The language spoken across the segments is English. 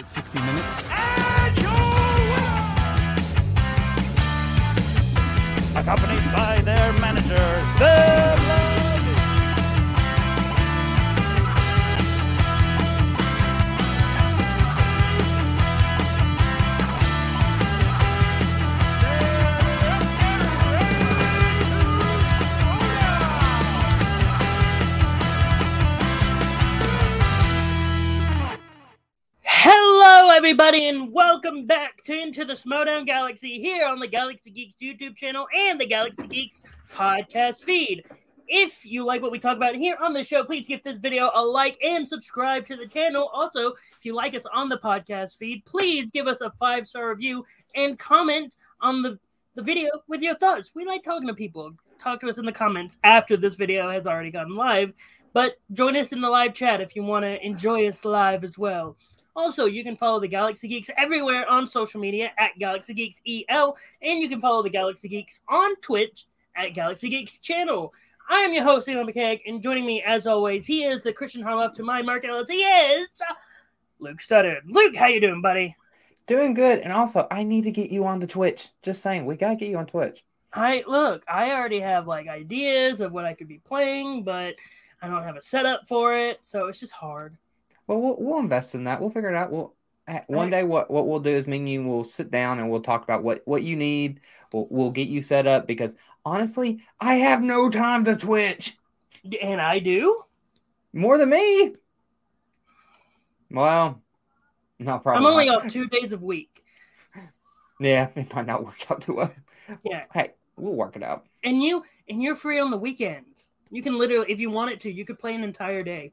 at 60 Minutes. accompanied by their manager, Sam everybody, and welcome back to Into the Schmodown Galaxy here on the Galaxy Geeks YouTube channel and the Galaxy Geeks podcast feed. If you like what we talk about here on the show, please give this video a like and subscribe to the channel. Also, if you like us on the podcast feed, please give us a five star review and comment on the, the video with your thoughts. We like talking to people. Talk to us in the comments after this video has already gone live, but join us in the live chat if you want to enjoy us live as well. Also, you can follow the Galaxy Geeks everywhere on social media at Galaxy Geeks EL, and you can follow the Galaxy Geeks on Twitch at Galaxy Geeks Channel. I am your host, Elon McKeag, and joining me as always, he is the Christian Harloff to my Mark Ellis. He is Luke Studdard. Luke, how you doing, buddy? Doing good. And also, I need to get you on the Twitch. Just saying, we gotta get you on Twitch. I look, I already have like ideas of what I could be playing, but I don't have a setup for it, so it's just hard. Well, we'll, we'll invest in that. We'll figure it out. We'll eh, one day what what we'll do is me and you will sit down and we'll talk about what what you need. We'll we'll get you set up because honestly, I have no time to Twitch And I do. more than me. Well, not probably. I'm only not. up two days a week. Yeah, it might not work out too well. Yeah. Hey, we'll work it out. And you and you're free on the weekends. You can literally, if you wanted to, you could play an entire day.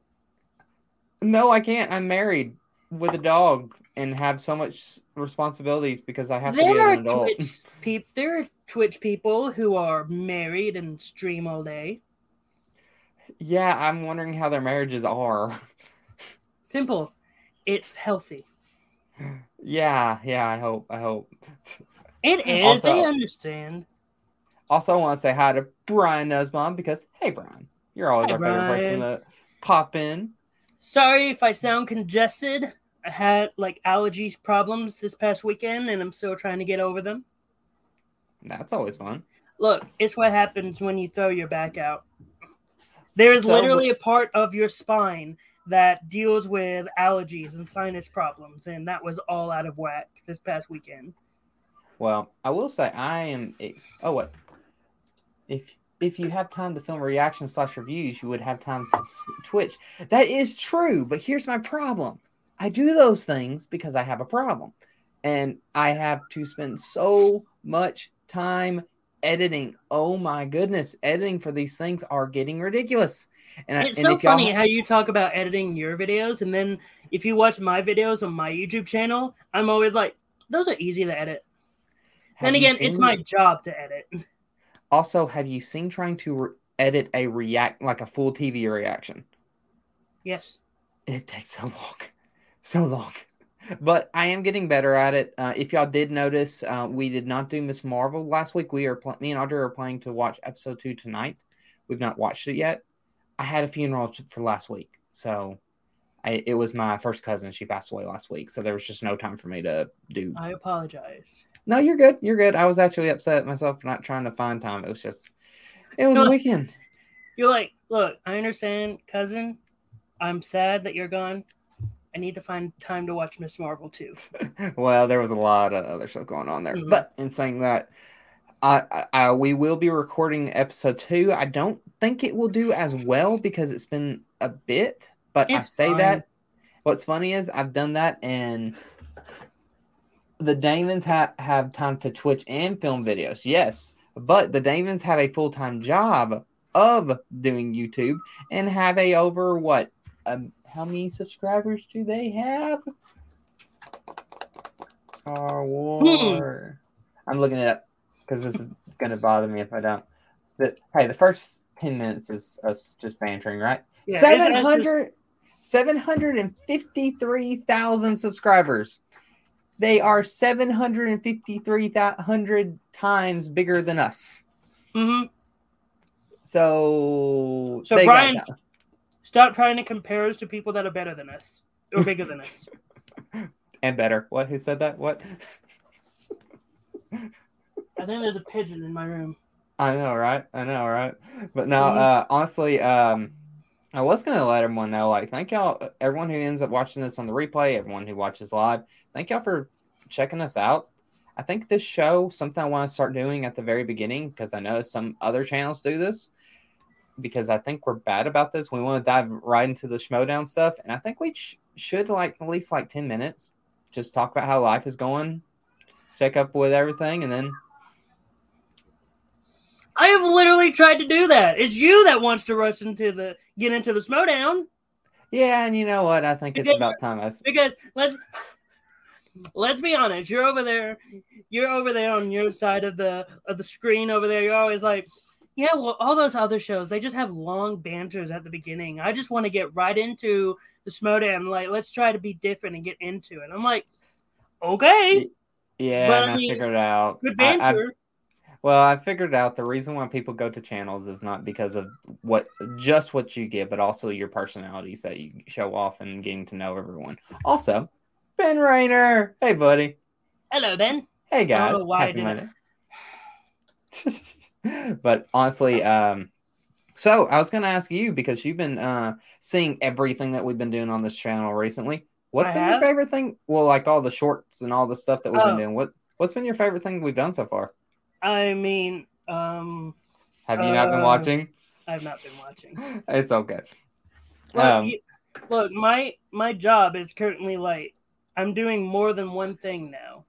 No, I can't. I'm married with a dog and have so much responsibilities because I have to be There are an adult. Twitch people. There are Twitch people who are married and stream all day. Yeah, I'm wondering how their marriages are. Simple. It's healthy. Yeah, yeah, I hope. I hope. It is. Also- they understand. Also, I want to say hi to Brian Nussbaum because, hey, Brian, you're always Hi, our favorite person to pop in. Sorry if I sound congested. I had like allergies problems this past weekend, and I'm still trying to get over them. That's always fun. Look, it's what happens when you throw your back out. There is So- literally a part of your spine that deals with allergies and sinus problems, and that was all out of whack this past weekend. Well, I will say I am. Oh, what? If if you have time to film reaction slash reviews, you would have time to Twitch. That is true, but here's my problem. I do those things because I have a problem, and I have to spend so much time editing. Oh my goodness, editing for these things are getting ridiculous. And, I- It's and so funny how you talk about editing your videos, and then if you watch my videos on my YouTube channel, I'm always like, those are easy to edit. then again, it's my job to edit. Also, have you seen trying to re- edit a react like a full TV reaction? Yes. It takes so long, so long. But I am getting better at it. Uh, if y'all did notice, uh, we did not do Miss Marvel last week. We are pl- me and Audrey are planning to watch episode two tonight. We've not watched it yet. I had a funeral for last week, so I, it was my first cousin. She passed away last week, so there was just no time for me to do. I apologize. No, you're good. You're good. I was actually upset at myself for not trying to find time. It was just, it was a weekend. You're like, look, I understand, cousin. I'm sad that you're gone. I need to find time to watch Miss Marvel too. well, there was a lot of other stuff going on there. Mhm. But in saying that, I, I, we will be recording episode two. I don't think it will do as well because it's been a bit. But I say fine. that. What's funny is I've done that, and the Damons have have time to Twitch and film videos. Yes, but the Damons have a full time job of doing YouTube and have a over what? Um, how many subscribers do they have? Star War. I'm looking it up because this is going to bother me if I don't. The, hey, the first 10 minutes is us just bantering, right? Yeah, it's- it's just- 753,000 subscribers. They are 753,000 times bigger than us. Mhm. So, So Brian-. Stop trying to compare us to people that are better than us or bigger than us. and better. What? Who said that? What? I think there's a pigeon in my room. I know, right? I know, right? But no, Mhm. uh, honestly, um, I was gonna let everyone know, like, thank y'all, uh, everyone who ends up watching this on the replay, everyone who watches live, thank y'all for checking us out. I think this show, something I want to start doing at the very beginning, because I know some other channels do this, because I think we're bad about this. We want to dive right into the Schmodown stuff, and I think we sh- should like at least like ten minutes, just talk about how life is going, check up with everything, and then I have literally tried to do that. It's you that wants to rush into the get into the Schmodown yeah, and you know what? I think it's about time I because let's let's be honest. You're over there. You're over there on your side of the of the screen over there. You're always like, yeah, well, all those other shows they just have long banters at the beginning. I just want to get right into the Schmodown. Like, let's try to be different and get into it. I'm like, okay, Yeah, But, I I, mean, figured out. good I- I- banter. Well, I figured out the reason why people go to channels is not because of what just what you get, but also your personalities that you show off and getting to know everyone. Also, Ben Rayner, hey buddy, Hello, Ben. hey I don't guys, know why I happy did Monday. but honestly, um, so I was gonna ask you because you've been uh seeing everything that we've been doing on this channel recently. What's I been have? your favorite thing? Well, like all the shorts and all the stuff that we've been Oh. doing. What What's been your favorite thing we've done so far? I mean, um, Have you not been Uh, watching? I've not been watching. It's okay. Look, Um, you- look, my my job is currently like I'm doing more than one thing now.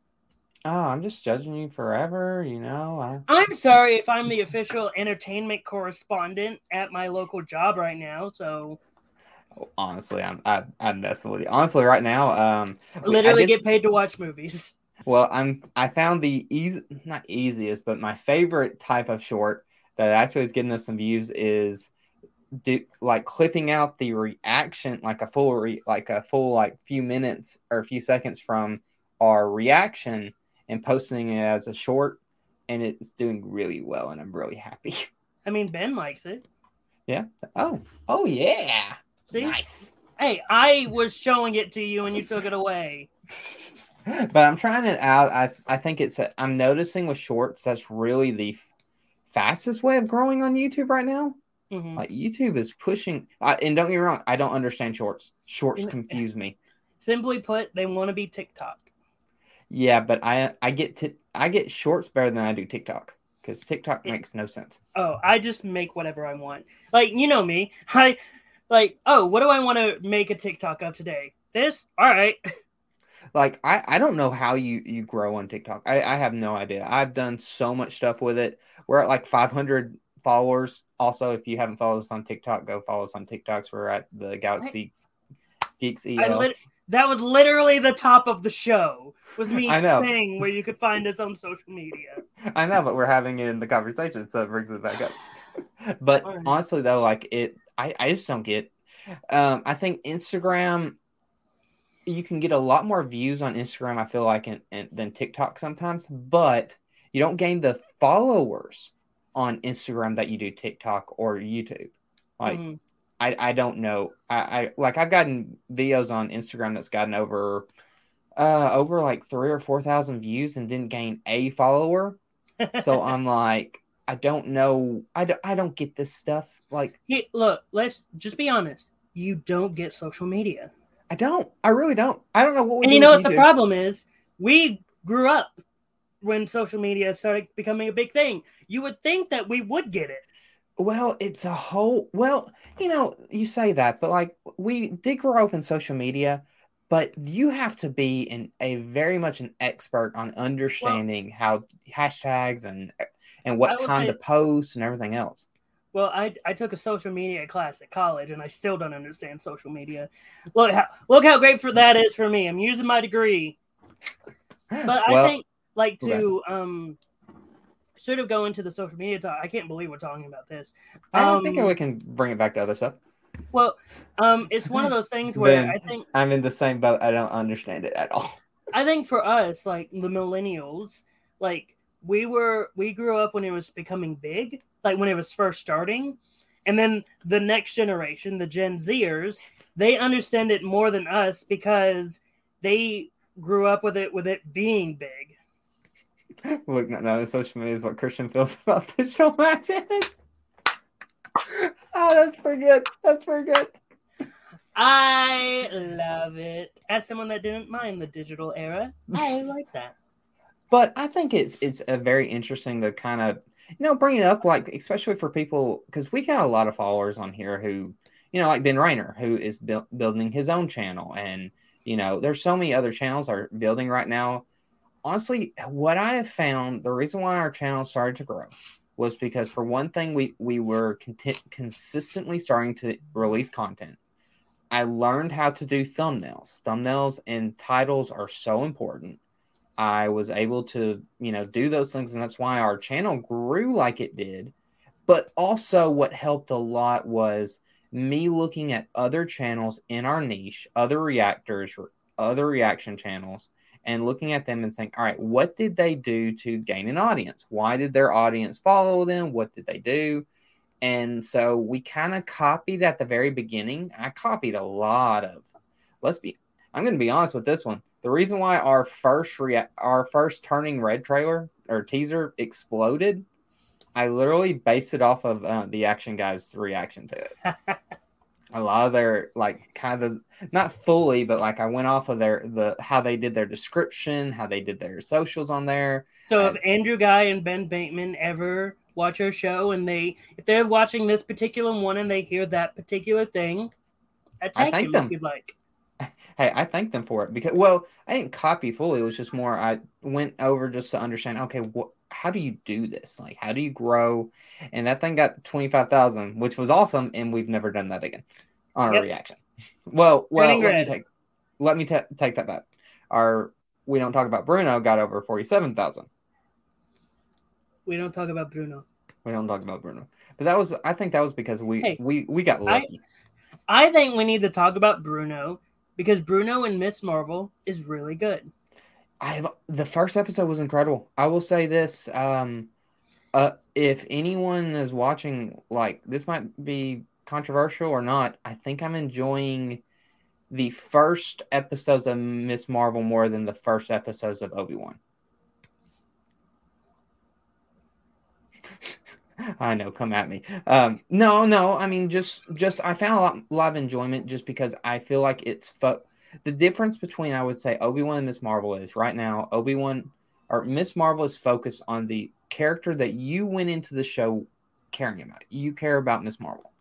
Oh, I'm just judging you forever. You know, I, I'm sorry if I'm the official entertainment correspondent at my local job right now. So honestly, I'm I, I'm messing with you. Honestly, right now, um, I we- I literally get paid to watch movies. Well, I'm I found the easy not easiest, but my favorite type of short that actually is getting us some views is do like clipping out the reaction like a full re, like a full like few minutes or a few seconds from our reaction and posting it as a short and it's doing really well and I'm really happy. I mean, Ben likes it. Yeah. Oh, oh yeah. See, Nice. hey, I was showing it to you and you took it away. but I'm trying it out. I I think it's I'm noticing with shorts that's really the f- fastest way of growing on YouTube right now. Mhm. Like YouTube is pushing. I, and don't get me wrong, I don't understand shorts. Shorts confuse me. Simply put, they want to be TikTok. Yeah, but I I get t- I get shorts better than I do TikTok because TikTok makes no sense. Oh, I just make whatever I want. Like, you know me. I like, oh, what do I want to make a TikTok of today? This? All right. Like I I don't know how you you grow on TikTok. I I have no idea. I've done so much stuff with it. We're at like 500 followers. Also, if you haven't followed us on TikTok, go follow us on TikToks. We're at the Galaxy Geeks I EL. lit- that was literally the top of the show. Was me saying where you could find us on social media. I know, but we're having it in the conversation, so it brings it back up. But Alright. honestly, though, like it, I, I just don't get. Um, I think Instagram, you can get a lot more views on Instagram. I feel like in, in, than TikTok sometimes, but you don't gain the followers on Instagram that you do TikTok or YouTube. Like Mhm. I, I don't know. I, I like I've gotten videos on Instagram that's gotten over uh over like three or four thousand views and didn't gain a follower. So I'm like, I don't know. I don't, I don't get this stuff. Like Hey, look, let's just be honest. You don't get social media. I don't. I really don't. I don't know what we and do you know what the problem is? We grew up when social media started becoming a big thing. You would think that we would get it. Well, it's a whole. Well, you know, you say that, but like we did grow up in social media, but you have to be in a very much an expert on understanding how hashtags and and what time say- to post and everything else. Well, I, I took a social media class at college, and I still don't understand social media. Look how look how great for that is for me. I'm using my degree, but I Well, think like okay. to um sort of go into the social media talk. I can't believe we're talking about this. I think um, think we can bring it back to other stuff. Well, um, it's one of those things where I think I'm in the same boat. I don't understand it at all. I think for us, like the millennials, like we were we grew up when it was becoming big, like when it was first starting. And then the next generation, the Gen Zers, they understand it more than us because they grew up with it with it being big. Look, not now the social media is what Christian feels about digital matches. oh, ah, that's pretty good. That's pretty good. I love it. As someone that didn't mind the digital era, I like that. But I think it's it's a very interesting to kind of you know bring it up, like especially for people because we got a lot of followers on here who you know like Ben Rayner who is bu- building his own channel, and you know there's so many other channels are building right now. Honestly, what I have found the reason why our channel started to grow was because for one thing we we were content, consistently starting to release content I learned how to do thumbnails. Thumbnails and titles are so important. I was able to, you know, do those things, and that's why our channel grew like it did. But also, what helped a lot was me looking at other channels in our niche, other reactors, other reaction channels, and looking at them and saying, all right, what did they do to gain an audience? Why did their audience follow them? What did they do? And so we kind of copied at the very beginning. I copied a lot of. Let's be. I'm going to be honest with this one. The reason why our first rea- our first turning red trailer or teaser exploded, I literally based it off of uh, the action guys' reaction to it. a lot of their like kind of not fully, but like I went off of their the how they did their description, how they did their socials on there. So if Andrew Guy and Ben Bateman ever watch our show and they if they're watching this particular one and they hear that particular thing, attack thank them. if you'd like. Hey, I thank them for it because well, I didn't copy fully. It was just more I went over just to understand. Okay, what? How do you do this? Like, how do you grow? And that thing got twenty five thousand, which was awesome. And we've never done that again on Yep. a reaction. Well, well, let me take let me ta- take that back. Our we don't talk about Bruno got over forty seven thousand. We don't talk about Bruno. We don't talk about Bruno, but that was I think that was because we Hey, we we got I- lucky. I think we need to talk about Bruno because Bruno and Miss Marvel is really good. I've the first episode was incredible. I will say this: um, uh, if anyone is watching, like this might be controversial or not, I think I'm enjoying the first episodes of Miss Marvel more than the first episodes of Obi Wan. I know, come at me. Um, no, no, I mean, just, just I found a lot, lot of enjoyment just because I feel like it's fo- the difference between I would say Obi Wan and Miss Marvel is right now Obi Wan or Miss Marvel is focused on the character that you went into the show caring about. You care about Miss Marvel.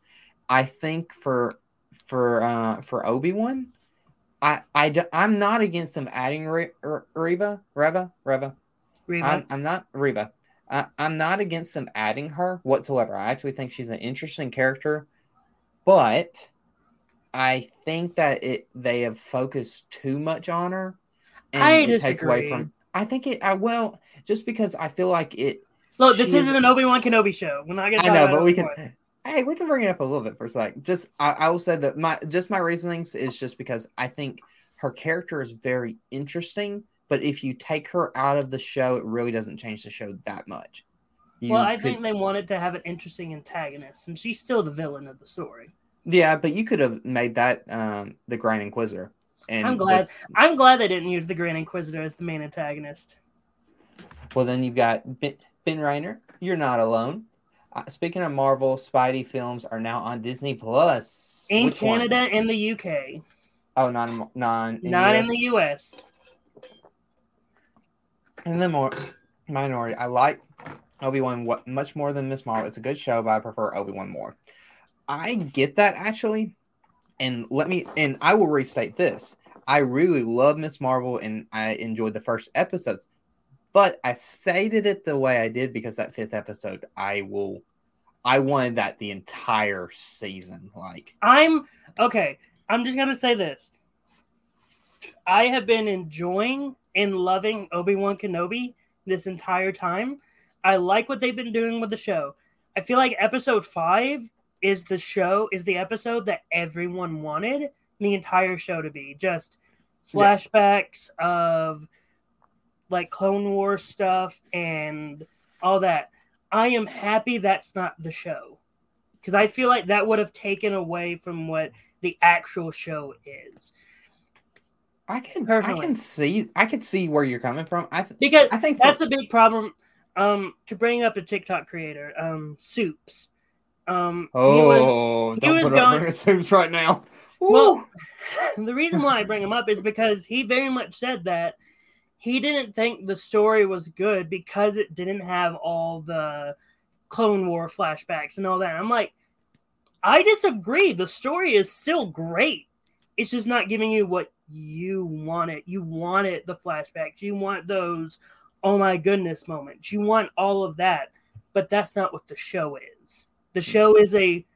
I think for for uh, for Obi Wan, I, I, I'm not against them adding Re- R- Reva Reva Reva. Reba. I'm, I'm not Reba. I, I'm not against them adding her whatsoever. I actually think she's an interesting character, but I think that it they have focused too much on her, and I it takes away from. I think it. I well, just because I feel like it. Look, this isn't an Obi Wan Kenobi show. We're not gonna. I know, but we can. Hey, we can bring it up a little bit for a sec. Just I, I will say that my just my reasonings is just because I think her character is very interesting, but if you take her out of the show, it really doesn't change the show that much. You Well, I could- think they wanted to have an interesting antagonist, and she's still the villain of the story. yeah, but you could have made that um the Grand Inquisitor. And I'm glad. this- I'm glad they didn't use the Grand Inquisitor as the main antagonist. well, then you've got Ben, ben Rayner. You're not alone. Uh, speaking of Marvel, Spidey films are now on Disney Plus. In Which Canada ones? and the UK, oh, not in, non not US? in the US. In the more minority. I like Obi Wan what much more than Miss Marvel. It's a good show, but I prefer Obi Wan more. I get that actually, and let me and I will restate this. I really love Miss Marvel, and I enjoyed the first episodes, but I stated it the way I did because that fifth episode, I will. I wanted that the entire season. Like, I'm okay. I'm just gonna say this. I have been enjoying and loving Obi Wan Kenobi this entire time. I like what they've been doing with the show. I feel like episode five is the show is the episode that everyone wanted the entire show to be. Just Yeah. flashbacks of like Clone War stuff and all that. I am happy that's not the show because I feel like that would have taken away from what the actual show is. I can I can see I could see where you're coming from. I th- because I think for- that's the big problem. Um, to bring up a TikTok creator, um, Soups. Um, he was- Oh, he don't was going- up Soups right now. Well, the reason why I bring him up is because he very much said that he didn't think the story was good because it didn't have all the Clone War flashbacks and all that. I'm like, I disagree. The story is still great. It's just not giving you what you want it. You wanted the flashbacks. You want those, oh my goodness moments. You want all of that. But that's not what the show is. The show is a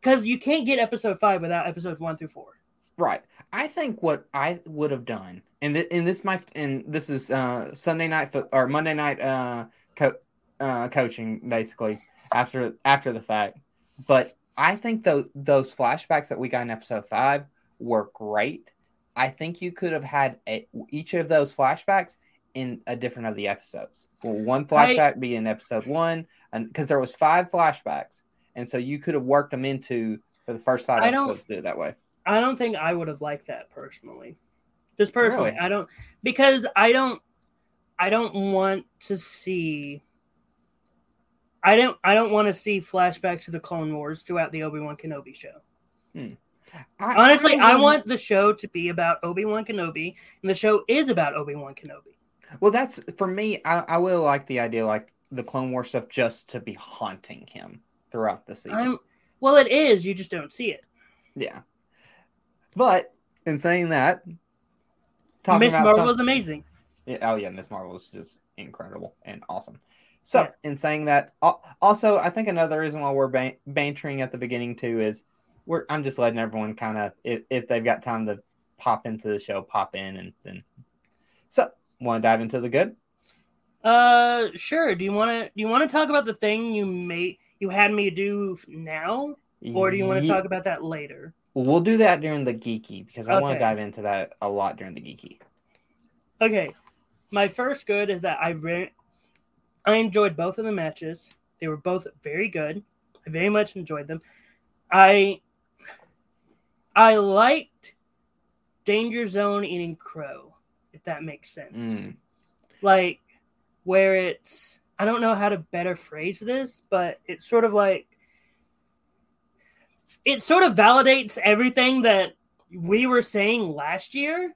because you can't get episode five without episodes one through four. Right. I think what I would have done, and th- and this might, and this is uh Sunday night foot or Monday night uh, co- uh coaching basically after after the fact, but I think those those flashbacks that we got in episode five were great. I think you could have had a, each of those flashbacks in a different of the episodes. Well, one flashback be in episode one, and because there was five flashbacks, and so you could have worked them into for the first five I episodes. Do it that way. I don't think I would have liked that personally. Just personally, Really? I don't because I don't I don't want to see I don't I don't want to see flashbacks to the Clone Wars throughout the Obi-Wan Kenobi show. Hmm. I, Honestly, I, wouldn't- want the show to be about Obi-Wan Kenobi and the show is about Obi-Wan Kenobi. Well, that's for me. I, I will like the idea, like the Clone War stuff, just to be haunting him throughout the season. I'm well it is, you just don't see it. yeah, but in saying that, Miss Marvel some- was amazing. Yeah, oh yeah, Miss Marvel is just incredible and awesome. So, Yeah. in saying that, also I think another reason why we're ban- bantering at the beginning too is we're I'm just letting everyone kind of if, if they've got time to pop into the show, pop in and then. So, want to dive into the good? Uh sure. Do you want to do you want to talk about the thing you made you had me do now or do you want to talk about that later? We'll do that during the geeky because I want to dive into that a lot during the geeky. Okay, my first good is that I re- I enjoyed both of the matches. They were both very good. I very much enjoyed them. I I liked Danger Zone eating crow, if that makes sense. Mm. Like where it's I don't know how to better phrase this, but it's sort of like it sort of validates everything that we were saying last year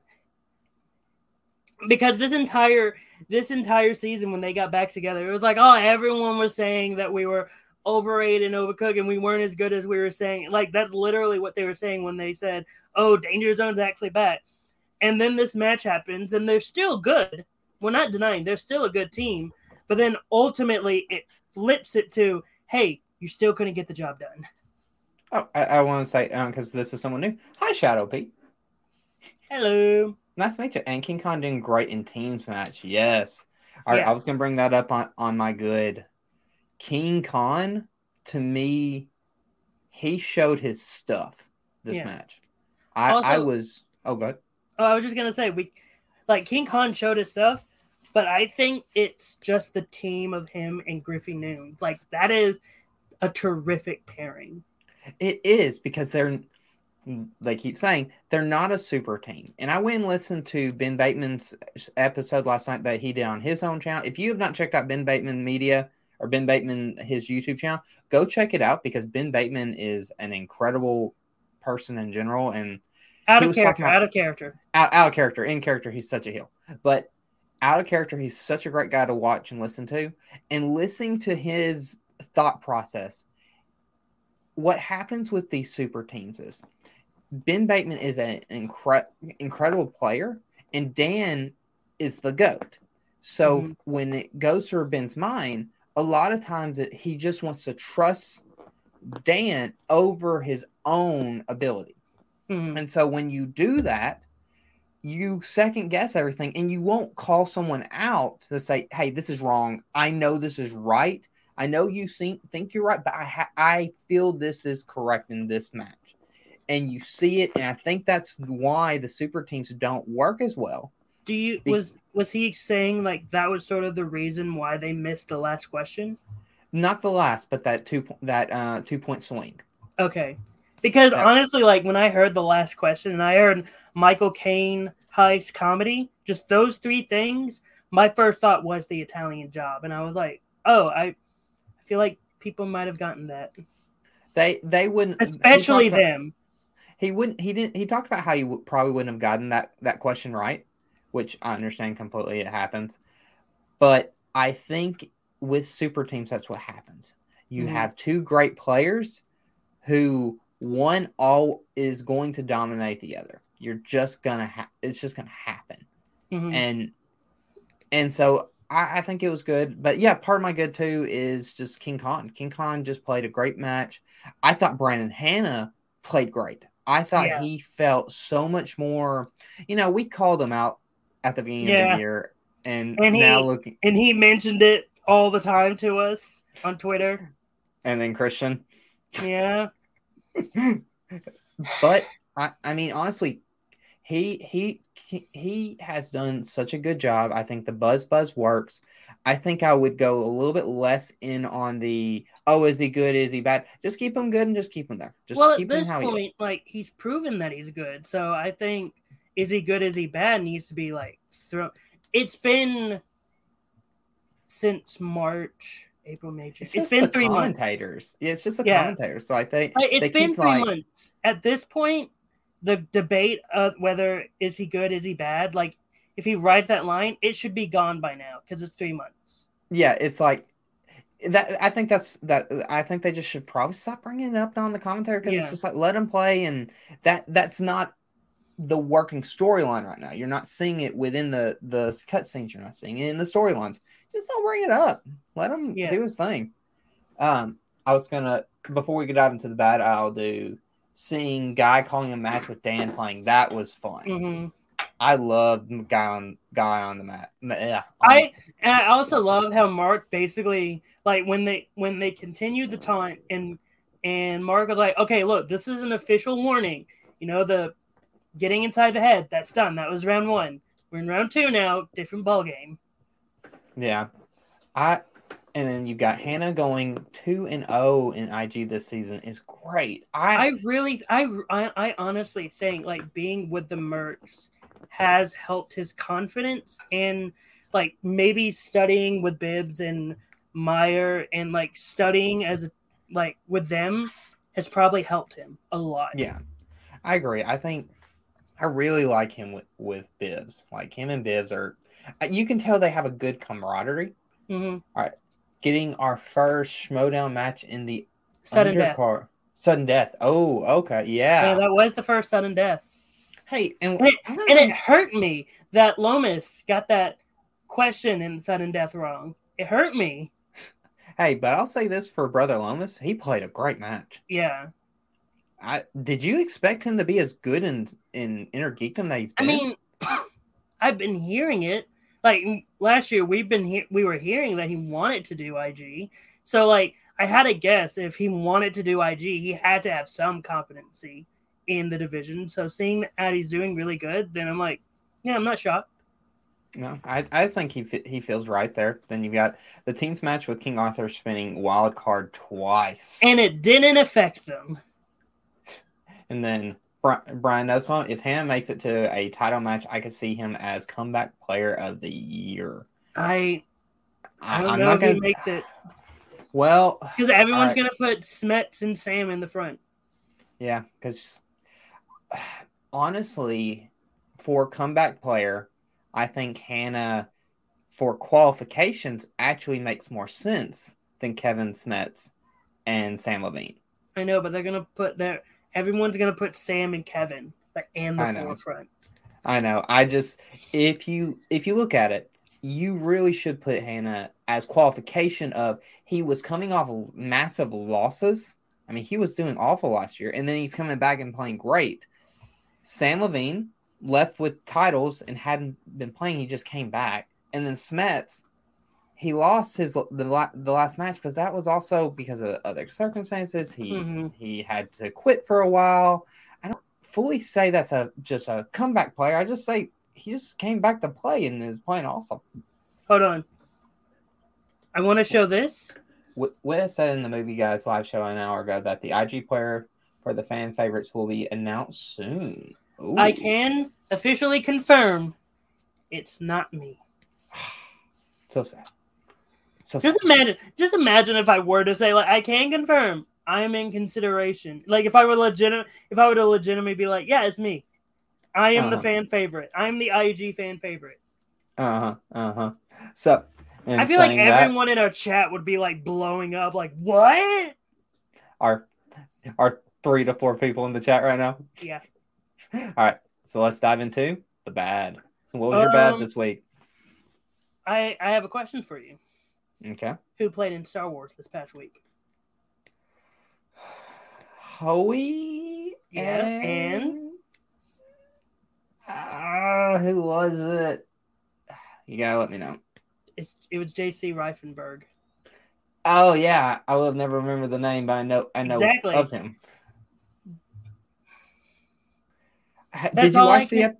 because this entire this entire season when they got back together it was like oh everyone was saying that we were overrated and overcooked and we weren't as good as we were saying like that's literally what they were saying when they said oh danger zone's actually back and then this match happens and they're still good we're not denying they're still a good team but then ultimately it flips it to hey you still couldn't get the job done Oh, I, I want to say um, because this is someone new. Hi, Shadow Pete. hello Nice to meet you. And King Kong doing great in teams match. Yes. All right, Yeah. I was gonna bring that up on on my good. King Khan to me, he showed his stuff this Yeah. match. I I was oh good. Oh, I was just gonna say we like King Khan showed his stuff, but I think it's just the team of him and Griffey Noons. Like that is a terrific pairing. It is because they're they keep saying they're not a super team. And I went and listened to Ben Bateman's episode last night that he did on his own channel. If you have not checked out Ben Bateman Media or Ben Bateman his YouTube channel, go check it out because Ben Bateman is an incredible person in general and Out of character, about- out of character. out, out of character. In character, he's such a heel. But out of character, he's such a great guy to watch and listen to. And listening to his thought process, what happens with these super teams is Ben Bateman is an incre- incredible player, and Dan is the GOAT. So Mhm. when it goes through Ben's mind, a lot of times it, he just wants to trust Dan over his own ability. Mhm. And so when you do that, you second guess everything and you won't call someone out to say, "Hey, this is wrong. I know this is right. I know you think think you're right, but I ha- I feel this is correct in this match." And you see it and I think that's why the super teams don't work as well. Do you was was he saying like that was sort of the reason why they missed the last question? Not the last, but that two that uh two point swing. Okay. Because Yeah. honestly, like when I heard the last question and I heard Michael Caine heist, comedy, just those three things, my first thought was the Italian job, and I was like, oh, I, I feel like people might have gotten that, They they wouldn't, especially talked about- He wouldn't. He didn't. He talked about how you w- probably wouldn't have gotten that that question right, which I understand completely. It happens, but I think with super teams, that's what happens. You Mhm. have two great players who one all is going to dominate the other. You're just gonna. Ha- it's just gonna happen, Mhm. and and so I, I think it was good. But yeah, part of my good too is just King Khan. King Khan just played a great match. I thought Brandon Hanna played great. I thought Yeah. he felt so much more. You know, we called him out at the beginning of the year, and, And he- now looking, and he mentioned it all the time to us on Twitter. and then Christian. Yeah, but I, I mean, honestly, he he he has done such a good job. I think the buzz buzz works. I think I would go a little bit less in on the oh, is he good? Is he bad? Just keep him good and just keep him there. Just well, at keep him this how he is. point, like he's proven that he's good. So I think is he good? Is he bad? Needs to be like thrown. It's been since March, April, May. June. It's, it's been three months. commentators. Yeah, it's just the Yeah. commentators. So I think they it's been three like- months. At this point, the debate of whether is he good, is he bad, like if he rides that line, it should be gone by now because it's three months. yeah, it's like that. I think that's that. I think they just should probably stop bringing it up on the commentary because Yeah. it's just like let him play, and that that's not the working storyline right now. You're not seeing it within the the cutscenes. You're not seeing it in the storylines. Just don't bring it up. Let him Yeah. do his thing. Um, I was gonna before we get dive into the bad, I'll do seeing guy calling a match with Dan playing. That was fun. hmm I love guy on guy on the mat. Yeah, I and I also love how Mark basically like when they when they continued the taunt and and Mark was like, okay, look, this is an official warning. You know the getting inside the head. That's done. That was round one. We're in round two now. Different ball game. Yeah. I and then you've got Hanna going 2 and 0 in IG this season is great. I, I really, I, I, I honestly think like being with the Mercs has helped his confidence and like maybe studying with Bibbs and Meyer and like studying as like with them has probably helped him a lot. yeah. I agree. I think I really like him with, with Bibbs. Like him and Bibbs are uh, you can tell they have a good camaraderie. hmm Getting our first Schmodown match in the Sudden death. Sudden death. Oh, okay. Yeah, Yeah. that was the first sudden death, hey, and, And it- and it hurt me that Lomas got that question in sudden death wrong. It hurt me. hey, but I'll say this for Brother Lomas. He played a great match. Yeah. I did you expect him to be as good in in Inner Geekdom that he's I been? I mean, I've been hearing it. Like last year, we've been he- we were hearing that he wanted to do IG. So like, I had a guess if he wanted to do IG, he had to have some competency in the division. So seeing that he's doing really good, then I'm like, yeah, I'm not shocked. No, I, I think he he feels right there. Then you've got the teams match with King Arthur spinning wild card twice, And it didn't affect them. Then Bri- Brian Nussbaum, if Ham makes it to a title match, I could see him as comeback player of the year. I I don't I'm know not if gonna. he makes it well, because everyone's Alright. gonna put Smith and Sam in the front. yeah, because honestly, for comeback player, I think Hanna for qualifications actually makes more sense than Kevin Smith and Samm Levine. I know, but they're gonna put their everyone's gonna put Sam and Kevin like and the I know. forefront. I know. I just if you if you look at it, you really should put Hanna as qualification of he was coming off of massive losses. I mean, he was doing awful last year, and then he's coming back and playing great. Samm Levine left with titles and hadn't been playing. He just came back, and then Smith, he lost his the, the last match, but that was also because of other circumstances. He Mhm. he had to quit for a while. I don't fully say that's a just a comeback player. I just say he just came back to play and is playing awesome. Hold on. I want to show this. Wes said in the movie guys live show an hour ago that the IG player for the fan favorites will be announced soon. Ooh. I can officially confirm it's not me. So sad. So. Just imagine, just imagine if I were to say like I can confirm I am in consideration. Like if I were legit, if I were to legitimately be like, yeah, it's me. I am the Uh-huh. fan favorite. I'm the IG fan favorite. Uh huh. Uh huh. So. I feel like that, everyone in our chat would be like blowing up, like what? our our three to four people in the chat right now. Yeah. All right. So let's dive into the bad. So what was your bad Um, this week? I I have a question for you. Okay. Who played in Star Wars this past week? Hoey. Yeah, and? Ah, who was it? You gotta let me know. It's, it was J.C. Reifenberg. Oh yeah, I will never remember the name, but I know I know Exactly. of him. That's Did you watch the?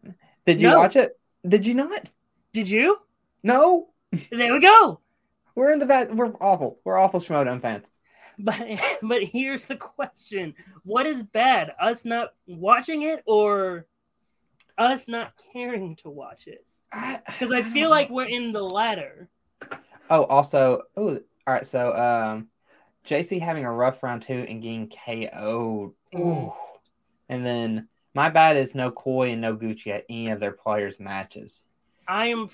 Did you No. watch it? Did you not? Did you? No. There we go. We're in the bad. We're awful. We're awful Schmodown fans. But but here's the question: What is bad? Us not watching it, or us not caring to watch it? Because I feel like we're in the latter. Oh, also, oh, all right. So, um, JC having a rough round two and getting KO'd. Ooh. And then my bad is no Koi and no Gucci at any of their players' matches. I am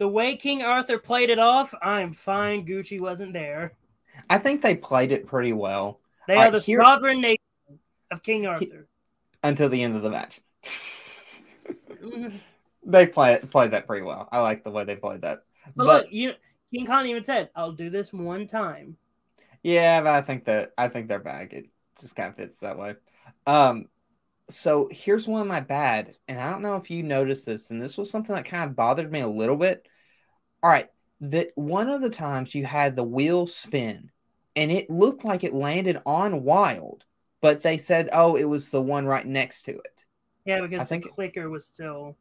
the way King Arthur played it off. I'm fine. Gucci wasn't there. I think they played it pretty well They are the here- sovereign nation of King Arthur. until the end of the match. They play played that pretty well. I like the way they played that. But, But, look, you King Khan even said, "I'll do this one time." yeah, but I think that I think they're back. It just kind of fits that way. Um, so here's one of my bad, and I don't know if you noticed this, and this was something that kind of bothered me a little bit. All right, that one of the times you had the wheel spin, and it looked like it landed on Wild, but they said, oh, it was the one right next to it. Yeah, because I think- the clicker was still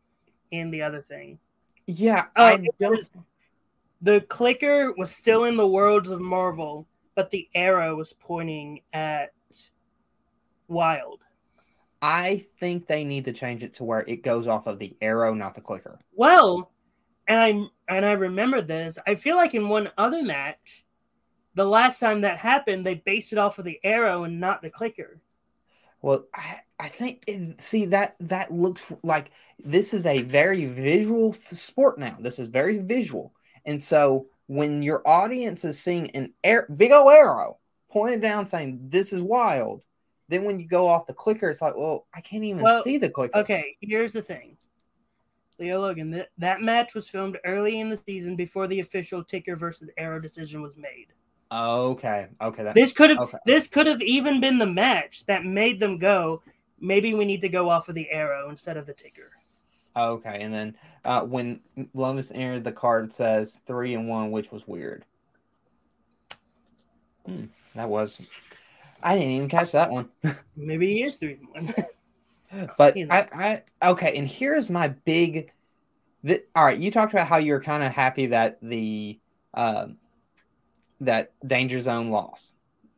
in the other thing. Yeah, Oh, I don't. was- the clicker was still in the worlds of Marvel, but the arrow was pointing at Wild. I think they need to change it to where it goes off of the arrow, not the clicker. Well, and I and I remember this. I feel like in one other match, the last time that happened, they based it off of the arrow and not the clicker. Well, I, I think it, see that that looks like this is a very visual sport now. This is very visual, and so when your audience is seeing an air, big old arrow pointed down saying this is wild, then when you go off the clicker, it's like, well, I can't even Well, see the clicker. Okay, here's the thing. Leo Logan, that, that match was filmed early in the season before the official ticker versus arrow decision was made. Okay, okay, that This could have Okay. this could have even been the match that made them go. Maybe we need to go off of the arrow instead of the ticker. okay. And then uh, when Lomas entered the card, says three and one, which was weird. Hmm, that was. I didn't even catch that one. Maybe he is three one. But You know. I, I okay, and here's my big. The, all right, you talked about how you're kind of happy that the um, that danger zone loss,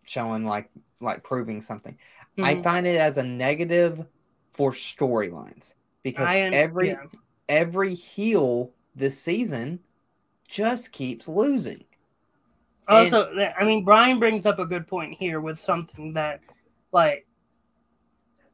showing like like proving something. I Mhm. find it as a negative for storylines because I un- every yeah. every heel this season just keeps losing. Oh, also, that- I mean, Brian brings up a good point here with something that, like,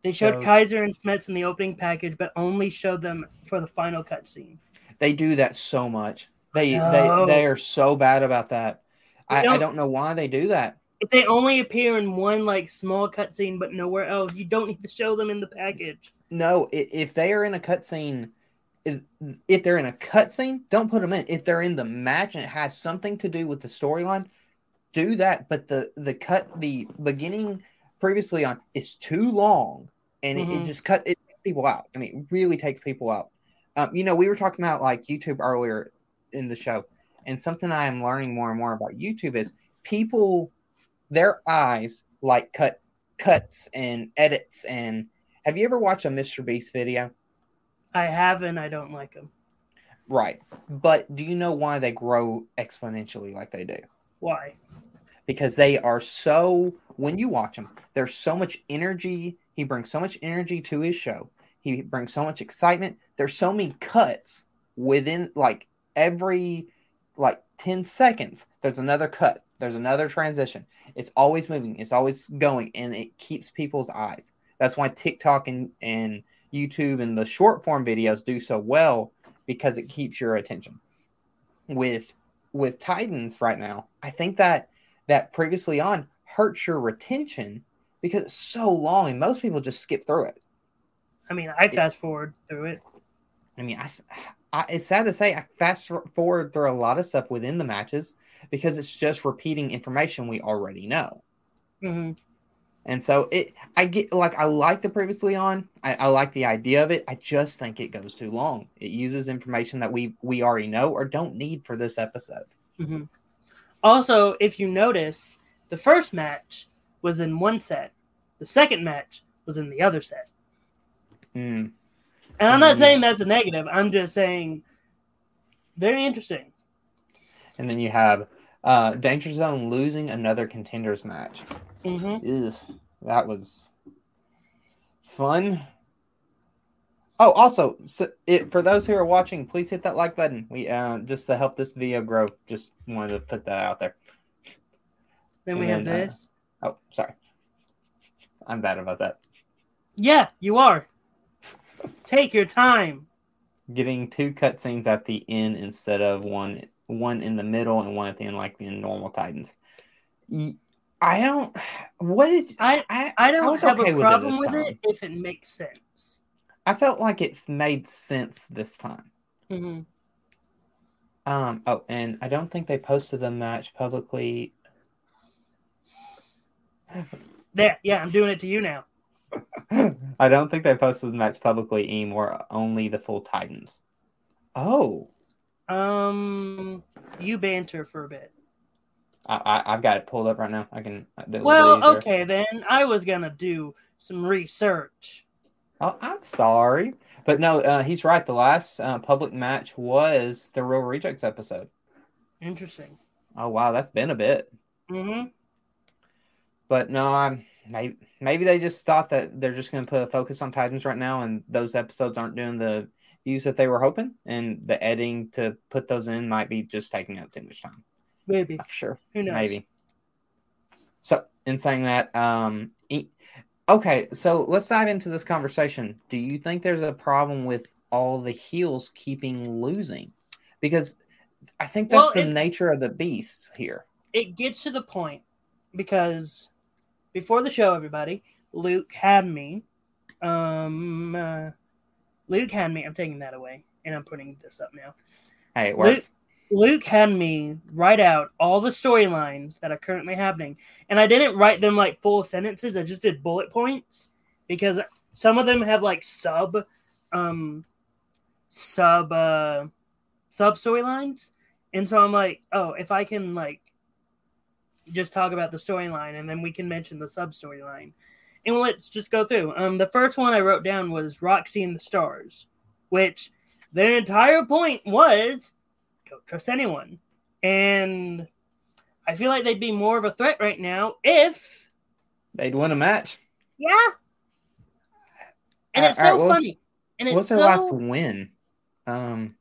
they showed So- Kaiser and Smith in the opening package, but only showed them for the final cutscene. They do that so much. They they they are so bad about that. I, I don't- don't know why they do that. If they only appear in one like small cutscene, but nowhere else, you don't need to show them in the package. No, if they are in a cutscene, if, they're in a cutscene, don't put them in. If they're in the match and it has something to do with the storyline, do that. But the the cut the beginning previously on is too long, and it, it Mhm. just cut it takes people out. I mean, it really takes people out. Um, you know, we were talking about like YouTube earlier in the show, and something I am learning more and more about YouTube is people their eyes like cut cuts and edits and have you ever watched a Mr. Beast video? I haven't. I don't like them. Right. But do you know why they grow exponentially like they do? Why? Because they are so, when you watch them, there's so much energy. He brings so much energy to his show. He brings so much excitement. There's so many cuts within like every like 10 seconds. There's another cut. There's another transition. It's always moving. It's always going, and it keeps people's eyes. That's why TikTok and and YouTube and the short form videos do so well because it keeps your attention. With with Titans right now, I think that that previously on hurts your retention because it's so long and most people just skip through it. I mean, I fast forward through it. I mean, I it's sad to say I fast forward through a lot of stuff within the matches because it's just repeating information we already know. hmm And so it, I get like I like the previously on. I, I like the idea of it. I just think it goes too long. It uses information that we we already know or don't need for this episode. hmm Also, if you notice, the first match was in one set. The second match was in the other set. Hmm. And I'm not Mhm. saying that's a negative. I'm just saying very interesting. And then you have uh, Danger Zone losing another contenders match. Hmm Ugh, that was fun. Oh, also, so it, for those who are watching, please hit that like button. We uh, just to help this video grow. Just wanted to put that out there. Then we have then, uh, this. Oh, sorry, I'm bad about that. Yeah, you are. Take your time. Getting two cutscenes at the end instead of one one in the middle and one at the end, like in normal Titans. I don't. What did I I? I don't was have okay a with it problem with it if it makes sense. I felt like it made sense this time. hmm Um. Oh, and I don't think they posted the match publicly. There, yeah, I'm doing it to you now. I don't think they posted the match publicly anymore. Only the full Titans. Oh, Um, you banter for a bit. I, I I've got it pulled up right now. I can do it a little Well, okay then. I was gonna do some research. Oh, I'm sorry, but no, uh, he's right. The last uh, public match was the Real Rejects episode. Interesting. Oh wow, that's been a bit. Mm-hmm. But no, I'm maybe maybe they just thought that they're just going to put a focus on Titans right now, and those episodes aren't doing the views that they were hoping, and the editing to put those in might be just taking up too much time. Maybe. Sure, Who knows? maybe. So, in saying that, um, e- okay, so let's dive into this conversation. Do you think there's a problem with all the heels keeping losing? Because I think that's Well, the it- nature of the beast here. It gets to the point because before the show, everybody, Luke had me. Um, uh, Luke had me. I'm taking that away, and I'm putting this up now. Hey, it works. Luke had me write out all the storylines that are currently happening, and I didn't write them like full sentences. I just did bullet points because some of them have like sub, um, sub, uh, sub storylines, and so I'm like, oh, if I can like just talk about the storyline, and then we can mention the sub storyline, and let's just go through. Um, the first one I wrote down was Roxy and the Stars, which their entire point was don't trust anyone. And I feel like they'd be more of a threat right now if, They'd win a match. yeah. And Uh, it's all right, so was- funny. And What's their so, last win? Um,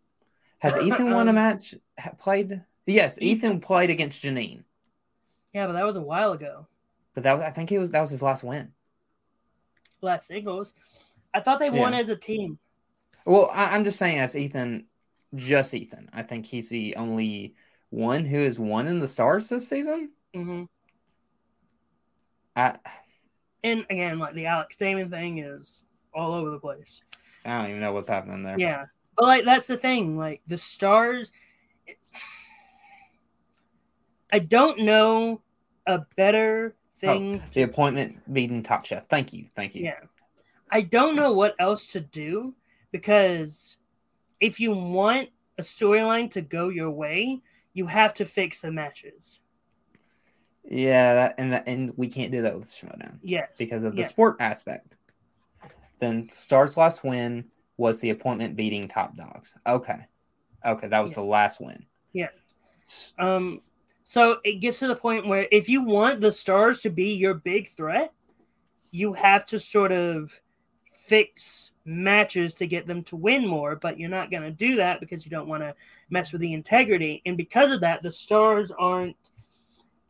has Ethan won a Um, match? Played? Yes, Ethan played against Janine, yeah, but that was a while ago. but that was, I think it was that was his last win. Last singles. I thought they won as a team. Well, I, I'm just saying, as Ethan, just Ethan. I think he's the only one who has won in the stars this season. hmm I And again, like the Alex Damon thing is all over the place. I don't even know what's happening there. Yeah. But like that's the thing. Like the stars I don't know a better thing Oh, The appointment beating Top Chef. Thank you, thank you. Yeah. I don't know what else to do because if you want a storyline to go your way, you have to fix the matches. Yeah, that, and that, and we can't do that with Schmodown Yes. because of the Yeah. sport aspect. Then Stars' last win was the appointment beating Top Dogs. Okay, okay, that was Yeah. the last win. Yeah. Um so it gets to the point where if you want the stars to be your big threat, you have to sort of fix matches to get them to win more, but you're not going to do that because you don't want to mess with the integrity. And because of that, the stars aren't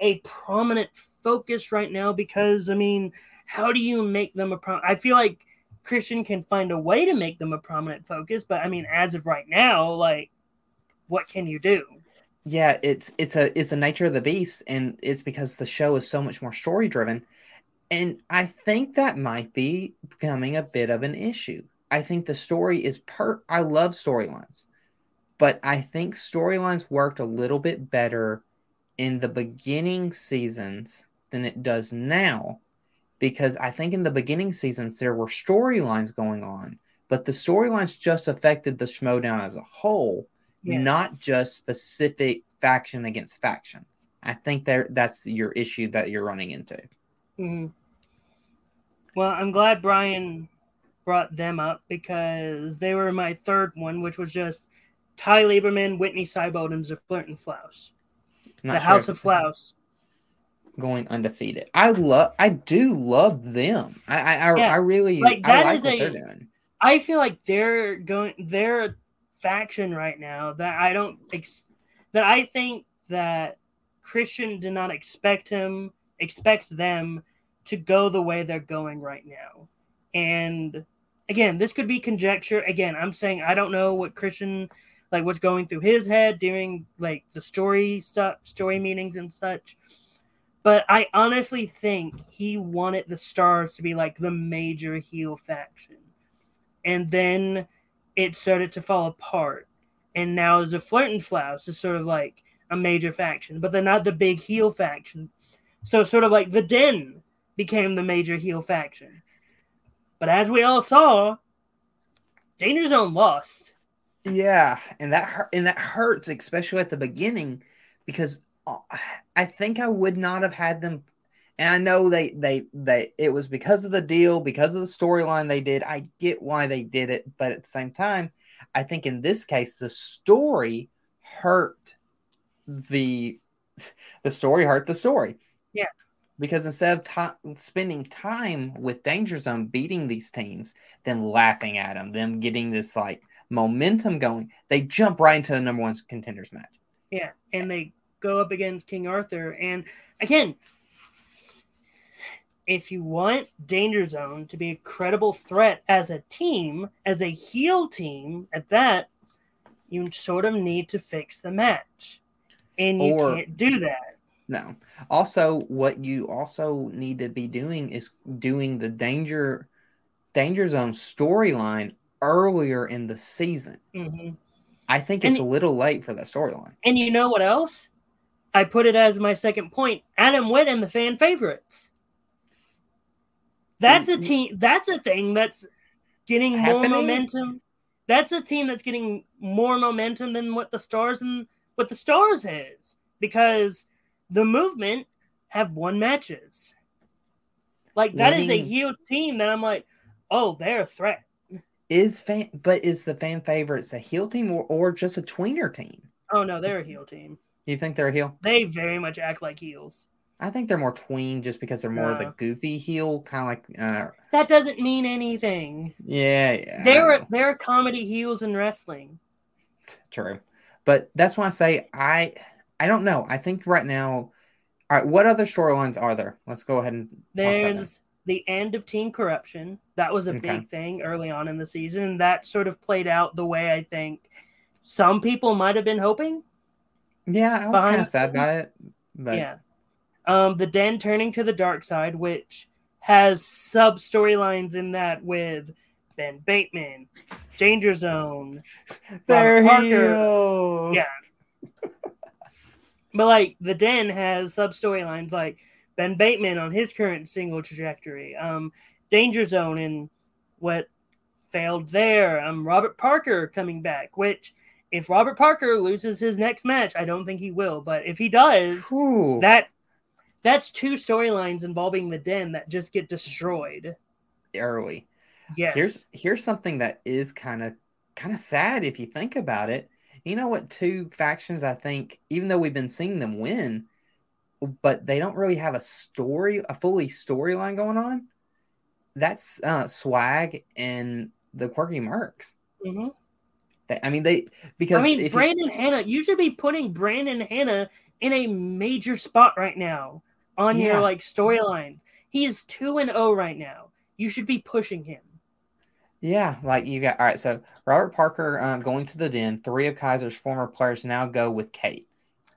a prominent focus right now because, I mean, how do you make them a pro? I feel like Christian can find a way to make them a prominent focus, but I mean, as of right now, like, what can you do? Yeah, it's it's a it's a nature of the beast, and it's because the show is so much more story driven and I think that might be becoming a bit of an issue. I think the story is per I love storylines, but I think storylines worked a little bit better in the beginning seasons than it does now because I think in the beginning seasons there were storylines going on, but the storylines just affected the Schmodown as a whole, yeah. not just specific faction against faction. I think that that's your issue that you're running into. Mm-hmm. Well, I'm glad Brian brought them up because they were my third one, which was just Ty Lieberman, Whitney Seibold, and Zerflirt Flaus. The sure House of Flaus. Going undefeated. I love I do love them. I I, yeah. I really like that I like what a, they're doing. I feel like they're going they're a faction right now that I don't ex, that I think that Christian did not expect him expect them to go the way they're going right now. And again, this could be conjecture. Again, I'm saying I don't know what Christian like what's going through his head during like the story stuff, story meetings and such. But I honestly think he wanted the stars to be like the major heel faction. And then it started to fall apart. And now the Flirt and Flaus is sort of like a major faction, but they're not the big heel faction. So sort of like the Den became the major heel faction. But as we all saw, Danger Zone lost. Yeah, and that and that hurts, especially at the beginning, because uh, I think I would not have had them. And I know they they they it was because of the deal, because of the storyline they did. I get why they did it, but at the same time, I think in this case the story hurt the the story hurt the story. Yeah. Because instead of t- spending time with Danger Zone beating these teams, then laughing at them, them getting this like momentum going, they jump right into a number one contenders match. Yeah, and they go up against King Arthur, and again, if you want Danger Zone to be a credible threat as a team, as a heel team, at that, you sort of need to fix the match, and you or, can't do that no. Also, what you also need to be doing is doing the danger danger zone storyline earlier in the season. Mm-hmm. I think it's and, a little late for that storyline. And you know what else? I put it as my second point. Adam Witt and the fan favorites. That's a team. That's a thing that's getting Happening? more momentum. That's a team that's getting more momentum than what the stars and what the stars is because the movement have won matches. Like that Winning. is a heel team that I'm like, oh, they're a threat. Is fan, but is the fan favorites a heel team or, or just a tweener team? Oh no, they're a heel team. You think they're a heel? They very much act like heels. I think they're more tween just because they're more of the goofy heel, kind of like. Uh, that doesn't mean anything. Yeah, yeah. They're they're comedy heels in wrestling. True, but that's why I say I I don't know. I think right now, all right. What other storylines are there? Let's go ahead and. There's the end of Team Corruption. That was a okay. big thing early on in the season. That sort of played out the way I think some people might have been hoping. Yeah, I was kind of sad about it. But... Yeah. Um, the Den turning to the dark side, which has sub storylines in that with Ben Bateman, Danger Zone, They're Parker. Yeah, but like the Den has sub storylines like Ben Bateman on his current single trajectory, um, Danger Zone and what failed there, um, Robert Parker coming back, which if Robert Parker loses his next match, I don't think he will, but if he does, Ooh. that that's two storylines involving the Den that just get destroyed early. Yes. Here's here's something that is kind of kind of sad if you think about it you know what? Two factions, I think, even though we've been seeing them win, but they don't really have a story, a fully storyline going on. That's uh, Swag and the quirky mercs. Mm-hmm. They, I mean, they because I mean, if you- Brandon Hanna, you should be putting Brandon Hanna in a major spot right now on Yeah. your like storyline. He is two and zero right now. You should be pushing him. Yeah, like you got all right. So Robert Parker uh, going to the den. Three of Kaiser's former players now go with Kate.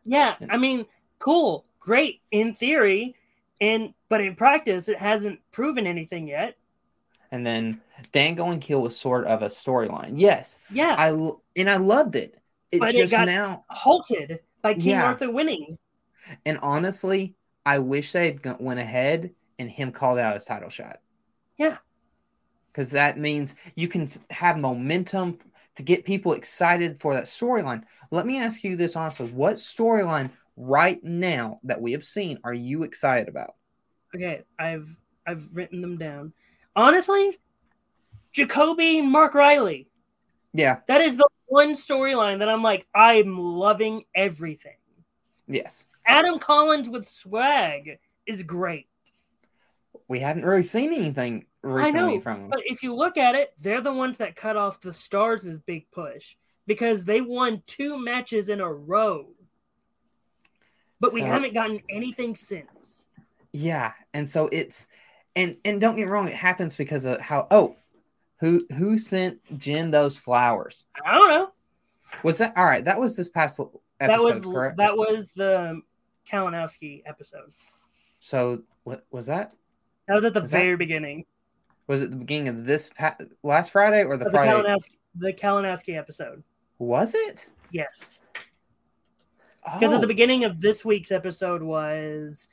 Yeah, I mean, cool, great in theory, and but in practice, it hasn't proven anything yet. And then Dan going kill was sort of a storyline. Yes, Yeah, I and I loved it. It's But it just got- now, halted by King Yeah. Arthur winning. and honestly, I wish they'd went ahead and him called out his title shot. Yeah. Because that means you can have momentum to get people excited for that storyline. Let me ask you this honestly: What storyline right now that we have seen are you excited about? Okay, I've I've written them down. Honestly, Jacoby Mark Riley. Yeah. That is the one storyline that I'm like, I'm loving everything. Yes. Adam Collins with swag is great. We haven't really seen anything recently know, from. But if you look at it, they're the ones that cut off the Stars' big push because they won two matches in a row. But we haven't gotten anything since. Yeah, and so it's and and don't get wrong, it happens because of how oh who who sent Jen those flowers? I don't know. Was that all right? That was this past episode, That was correct? that was the Kalinowski episode. so what was that? That was at the Was that- very beginning Was it the beginning of this pa- last Friday or the the Friday? Kalinowski, the Kalinowski episode. Was it? Yes, because at Oh, the beginning of this week's episode was,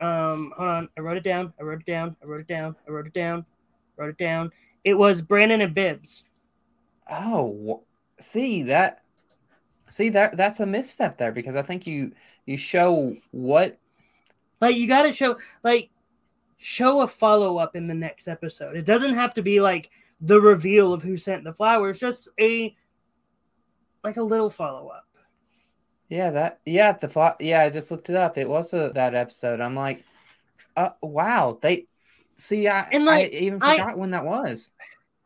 um, hold on, I wrote it down. I wrote it down. I wrote it down. I wrote it down. Wrote it down. It was Brandon and Bibbs. oh, see that. See that that's a misstep there because I think you you show what Like you got to show like show a follow up in the next episode. It doesn't have to be like the reveal of who sent the flowers. Just a like a little follow up. Yeah, that yeah, the fly, yeah, I just looked it up. It was a, that episode. I'm like, uh, wow, they see. I And, like, I even I- forgot when that was.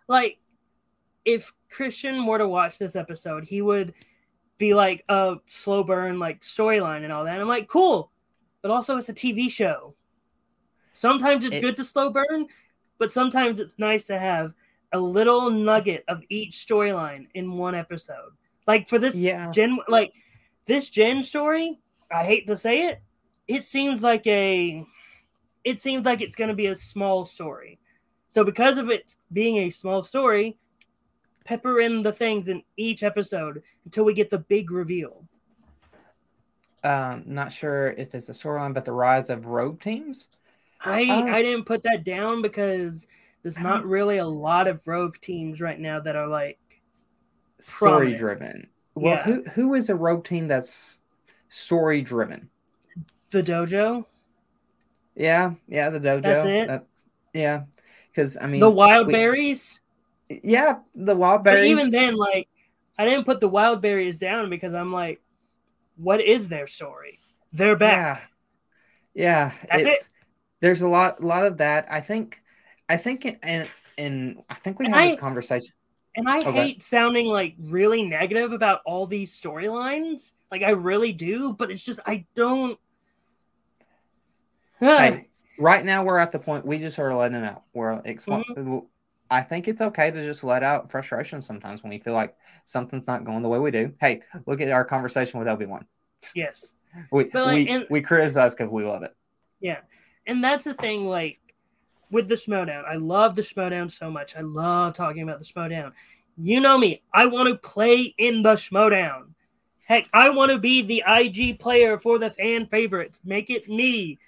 like if Christian were to watch this episode, he would be like a slow burn, like storyline and all that. I'm like, cool, but also it's a TV show. Sometimes it's It- good to slow burn, but sometimes it's nice to have a little nugget of each storyline in one episode. Like for this Yeah, Jen, like this Jen story, I hate to say it, it seems like a, it seems like it's going to be a small story. So because of it being a small story, pepper in the things in each episode until we get the big reveal. um, not sure if it's a storyline, but the rise of rogue teams. I Uh, I didn't put that down because there's not really a lot of rogue teams right now that are like Story Prominent. driven. Well, Yeah. who who is a rogue team that's story driven? the dojo, Yeah, yeah, the dojo. That's it? That's, yeah, because I mean, the wild we- berries. yeah, the wild But berries. even then, like, I didn't put the wild berries down because I'm like, what is their story? They're back. Yeah, yeah. That's it. There's a lot, a lot of that. I think, I think, and and I think we And had I- this conversation. And I Okay. hate sounding like really negative about all these storylines. Like, I really do, but it's just, I don't. Hey, right now we're at the point we just are letting it out. We're expo- Mm-hmm. I think it's okay to just let out frustration sometimes when we feel like something's not going the way we do. Hey, look at our conversation with Obi Wan. yes. We like, we, and- we criticize because we love it. Yeah. And that's the thing, like, with the Schmodown. I love the Schmodown so much. I love talking about the Schmodown. You know me. I want to play in the Schmodown. Heck, I want to be the IG player for the fan favorites. Make it me.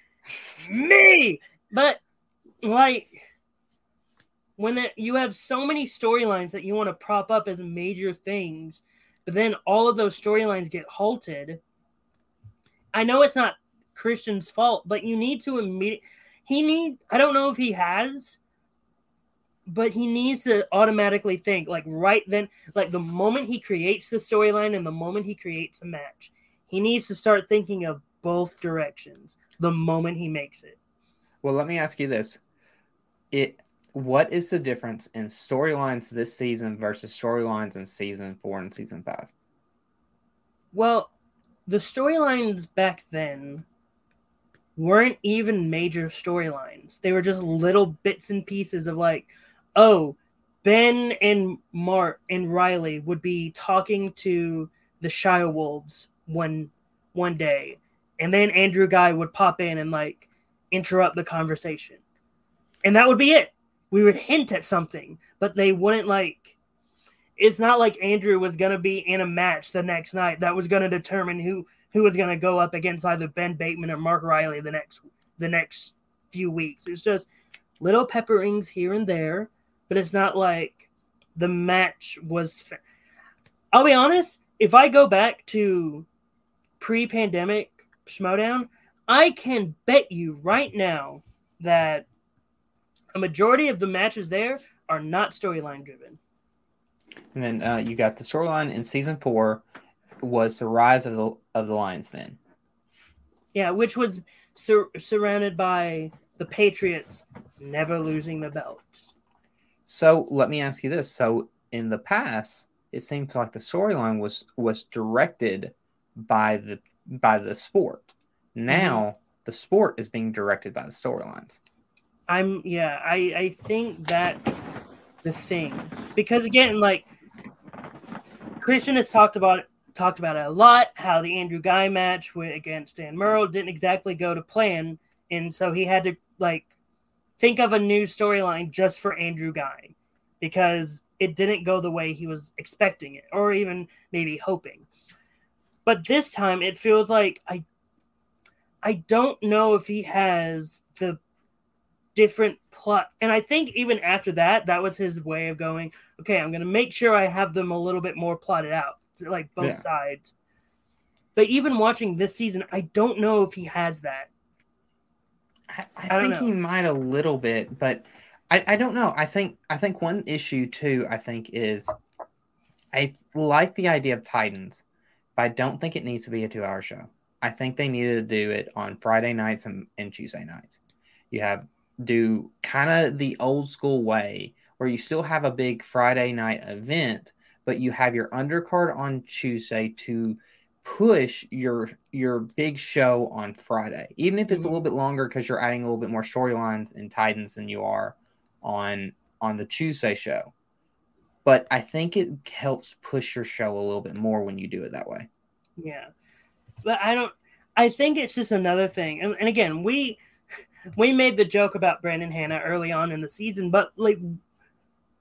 me. But, like, when it, you have so many storylines that you want to prop up as major things, but then all of those storylines get halted. I know it's not Christian's fault, but you need to immediately. He need. I don't know if he has, but he needs to automatically think like right then, like the moment he creates the storyline and the moment he creates a match, he needs to start thinking of both directions the moment he makes it. Well, let me ask you this: it what is the difference in storylines this season versus storylines in season four and season five? Well, the storylines back then weren't even major storylines. They were just little bits and pieces of like, oh, Ben and Mark and Riley would be talking to the Shire Wolves one one day, and then Andrew Guy would pop in and like interrupt the conversation, and that would be it. We would hint at something, but they wouldn't like. It's not like Andrew was gonna be in a match the next night that was gonna determine who who was gonna go up against either Ben Bateman or Mark Riley the next the next few weeks. It's just little pepperings here and there but it's not like the match was. Fa- I'll be honest. If I go back to pre-pandemic Schmodown, I can bet you right now that a majority of the matches there are not storyline driven. And then uh, you got the storyline in season four was the rise of the of the Lions. Then, yeah, which was sur- surrounded by the Patriots never losing the belt. So let me ask you this: so in the past, it seems like the storyline was was directed by the by the sport. Now mm-hmm. the sport is being directed by the storylines. I'm yeah, I I think that's the thing because again, like Christian has talked about talked about it a lot. How the Andrew Guy match against Dan Murrell didn't exactly go to plan, and so he had to like think of a new storyline just for Andrew Guy because it didn't go the way he was expecting it or even maybe hoping. But this time it feels like I I don't know if he has the different plot and I think even after that that was his way of going, okay, I'm going to make sure I have them a little bit more plotted out, like both yeah. sides. But even watching this season, I don't know if he has that. I, I, I think know. he might a little bit, but I, I don't know. I think I think one issue too, I think, is I like the idea of Titans, but I don't think it needs to be a two hour show. I think they needed to do it on Friday nights and, and Tuesday nights. You have do kind of the old school way where you still have a big Friday night event, but you have your undercard on Tuesday to push your your big show on Friday, even if it's a mm-hmm. little bit longer because you're adding a little bit more storylines and Titans than you are on on the Tuesday show. But I think it helps push your show a little bit more when you do it that way. Yeah, but I don't. I think it's just another thing, and, and again, we we made the joke about Brandon Hanna early on in the season, but like,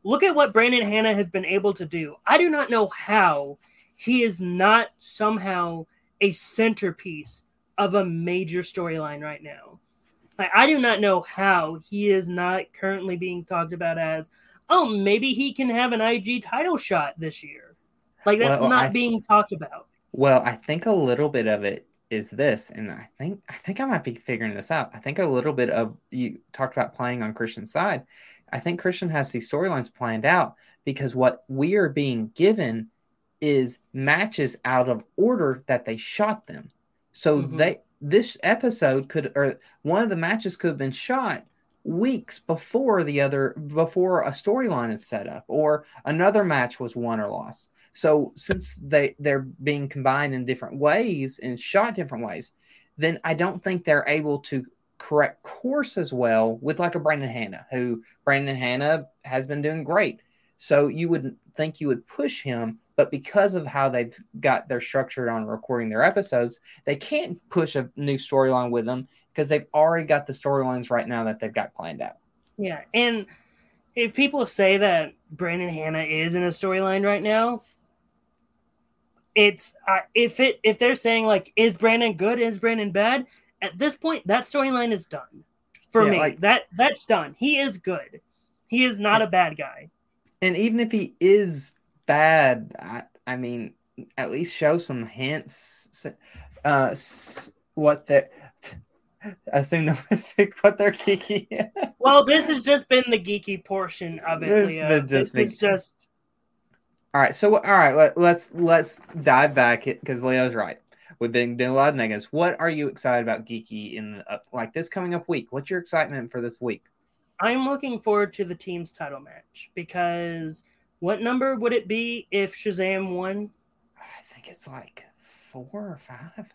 look at what Brandon Hanna has been able to do. I do not know how he is not somehow a centerpiece of a major storyline right now. Like, I do not know how he is not currently being talked about as, oh, maybe he can have an IG title shot this year. Like that's well, not being talked about. Well, I think a little bit of it is this, and I think I think I might be figuring this out. I think a little bit of you talked about playing on Christian's side. I think Christian has these storylines planned out because what we are being given is matches out of order that they shot them. So mm-hmm. they this episode could or one of the matches could have been shot weeks before the other before a storyline is set up or another match was won or lost. So since they they're being combined in different ways and shot different ways, then I don't think they're able to correct course as well with like a Brandon Hanna, who Brandon Hanna has been doing great. So you would think you would push him but because of how they've got their structured on recording their episodes, they can't push a new storyline with them because they've already got the storylines right now that they've got planned out. Yeah, and if people say that Brandon Hanna is in a storyline right now, it's uh, if it if they're saying like is Brandon good, is Brandon bad? At this point, that storyline is done for yeah, me. Like, that that's done. He is good. He is not a bad guy. And even if he is bad. I, I mean, at least show some hints. Uh, what they're. Assume mistake what they're geeky. well, this has just been the geeky portion of it, this Leo. Just this is just. All right, so all right, let, let's let's dive back because Leo's right. We've been doing a lot of negatives. What are you excited about geeky in the, uh, like this coming up week? What's your excitement for this week? I'm looking forward to the team's title match because what number would it be if Shazam won? I think it's like four or five.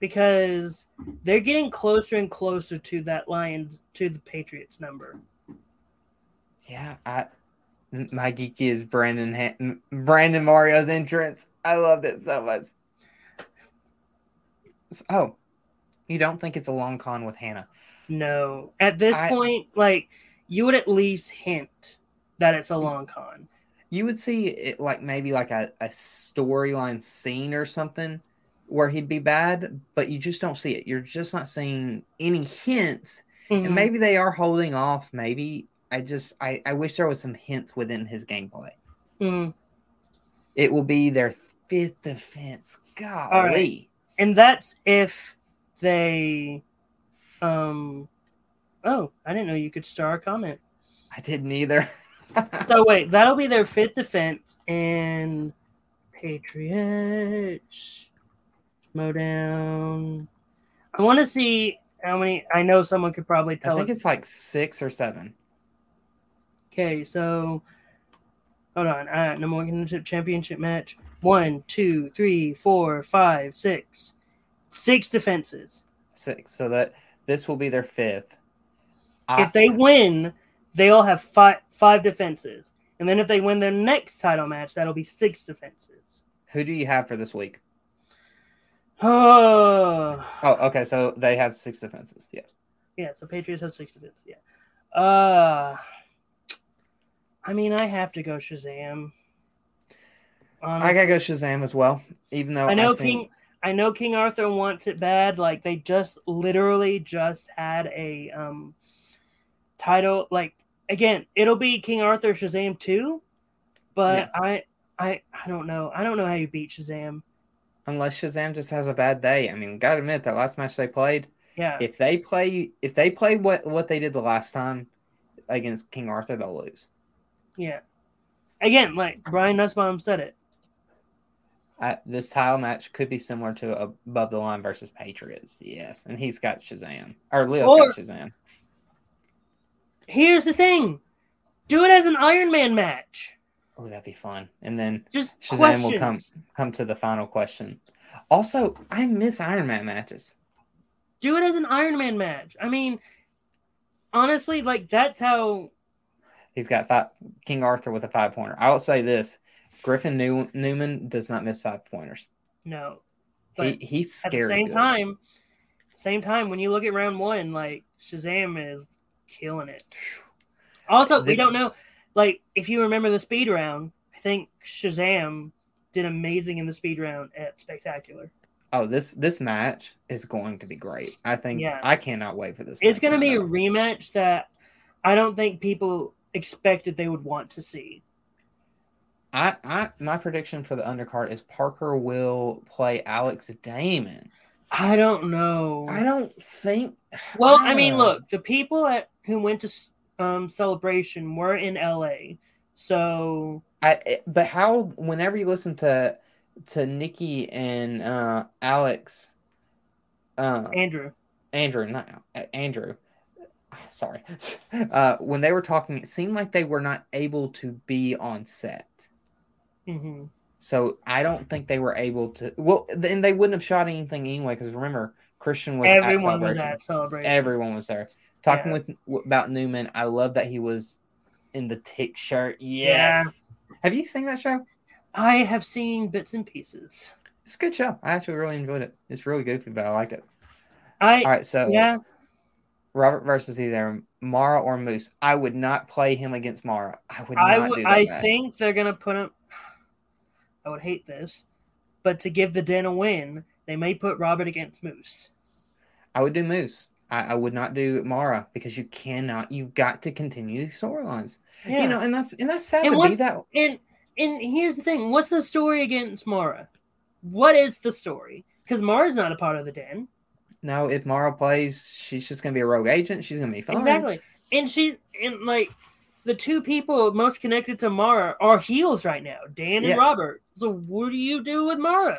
Because they're getting closer and closer to that Lions to the Patriots number. Yeah, I my geeky is Brandon Brandon Mario's entrance. I loved it so much. Oh, you don't think it's a long con with Hanna? No, at this I- point, like you would at least hint that it's a long con. You would see it like maybe like a, a storyline scene or something where he'd be bad, but you just don't see it. You're just not seeing any hints. Mhm. And maybe they are holding off. Maybe I just I, I wish there was some hints within his gameplay. Mhm. It will be their fifth defense. Golly. right. And that's if they um oh i didn't know you could star a comment I didn't either. so wait that'll be their fifth defense and patriots down. i want to see how many i know someone could probably tell. I think us. it's like six or seven. okay so hold on uh number one championship championship match one two three four five six six defenses Six. So that this will be their fifth. I- if they win, they'll have five five defenses, and then if they win their next title match, that'll be six defenses. who do you have for this week? Oh, Oh, okay. So they have six defenses. Yeah. yeah. So Patriots have six defenses. Yeah. Uh, I mean, I have to go Shazam. I gotta go Shazam as well. Even though I know think, King. I know King Arthur wants it bad. Like they just literally just had a um title. Like again, it'll be King Arthur Shazam two, but I I I don't know. I don't know how you beat Shazam. unless Shazam just has a bad day. I mean, gotta admit that last match they played. Yeah, If they play, if they play what what they did the last time against King Arthur, they'll lose. Yeah. Again, like Brian Nussbaum said it. Uh, this title match could be similar to Above the Line versus Patriots. Yes, and he's got Shazam, or Leo's Or- got Shazam. Here's the thing: do it as an Iron Man match. Oh, that'd be fun. And then Just Shazam questions. will come come to the final question. Also, I miss Iron Man matches. Do it as an Iron Man match. I mean, honestly, like that's how. He's got five, King Arthur with a five pointer. I will say this: Griffin New, Newman does not miss five pointers. No, He he's at the scary. same good. time, same time when you look at round one, like Shazam is killing it. Also, we don't know, like if you remember the speed round, I think Shazam did amazing in the speed round at Spectacular. Oh, this this match is going to be great. I think Yeah. I cannot wait for this. It's going to be a rematch that I don't think people expected they would want to see. I, I my prediction for the undercard is Parker will play Alex Damon. I don't know. I don't think. Well, I mean, Uh, look, the people at who went to um, celebration were in LA, so I but how whenever you listen to to Nikki and uh Alex uh Andrew. Andrew not Andrew sorry uh when they were talking it seemed like they were not able to be on set hmm so I don't think they were able to well then they wouldn't have shot anything anyway because remember Christian was at Everyone was celebration at celebration. everyone was there talking Yeah. with about Newman I love that he was in the tick shirt Yeah. yes have you seen that show I have seen bits and pieces. It's a good show. I actually really enjoyed it. It's really goofy, but I liked it. I All right, so yeah, Robert versus either Mara or Moose. I would not play him against Mara. I would not I do would. that. I match. think they're gonna put him. I would hate this, but to give the Den a win, they may put Robert against Moose. I would do Moose. I, I would not do Mara because you cannot. You've got to continue these storylines. Yeah, You know, and that's and that's sad And to be that. and and here's the thing: what's the story against Mara? What is the story? Because Mara's not a part of the Den. No, if Mara plays, she's just gonna be a rogue agent. She's gonna be fine. Exactly. And she and like the two people most connected to Mara are heels right now, Dan and Yeah. Robert. So what do you do with Mara?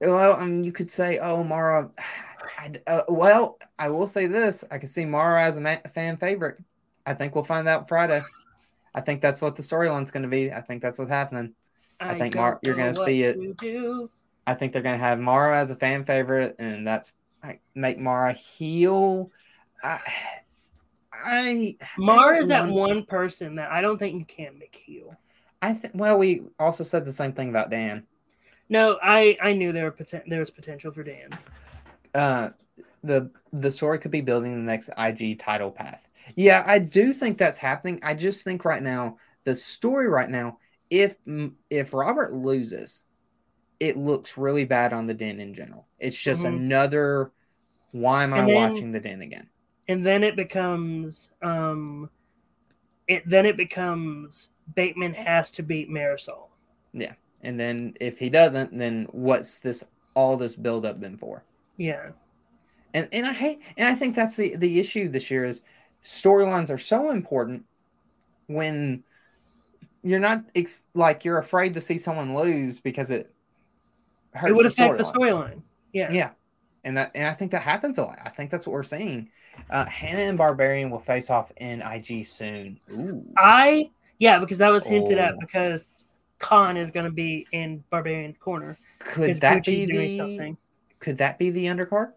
Well, I mean, you could say, "Oh, Mara." I, uh, well, I will say this: I can see Mara as a ma- fan favorite. I think we'll find out Friday. I think that's what the storyline's going to be. I think that's what's happening. I think don't you're gonna see it. I think they're going to have Mara as a fan favorite, and that's like, make Mara heal. I, I, Mara is that one person that I don't think you can make heal. I think. Well, we also said the same thing about Dan. No, I I knew there were poten- there was potential for Dan. uh the the story could be building the next IG title path. Yeah, I do think that's happening. I just think right now the story right now, if if Robert loses, it looks really bad on the Den in general. It's just Mhm. another. Why am I then- watching the Den again? and then it becomes um it then it becomes Bateman has to beat Marisol. Yeah. And then if he doesn't, then what's this all this build up been for? Yeah. And and I hate and I think that's the the issue this year is storylines are so important when you're not ex- like you're afraid to see someone lose because it it would affect the storyline. Yeah. Yeah, and that and I think that happens a lot. I think that's what we're seeing. Uh, Hanna and Barbarian will face off in IG soon. Ooh, I yeah, because that was hinted at Oh. because Khan is gonna be in Barbarian's corner. could that be Gucci's doing the something. could that be the undercard?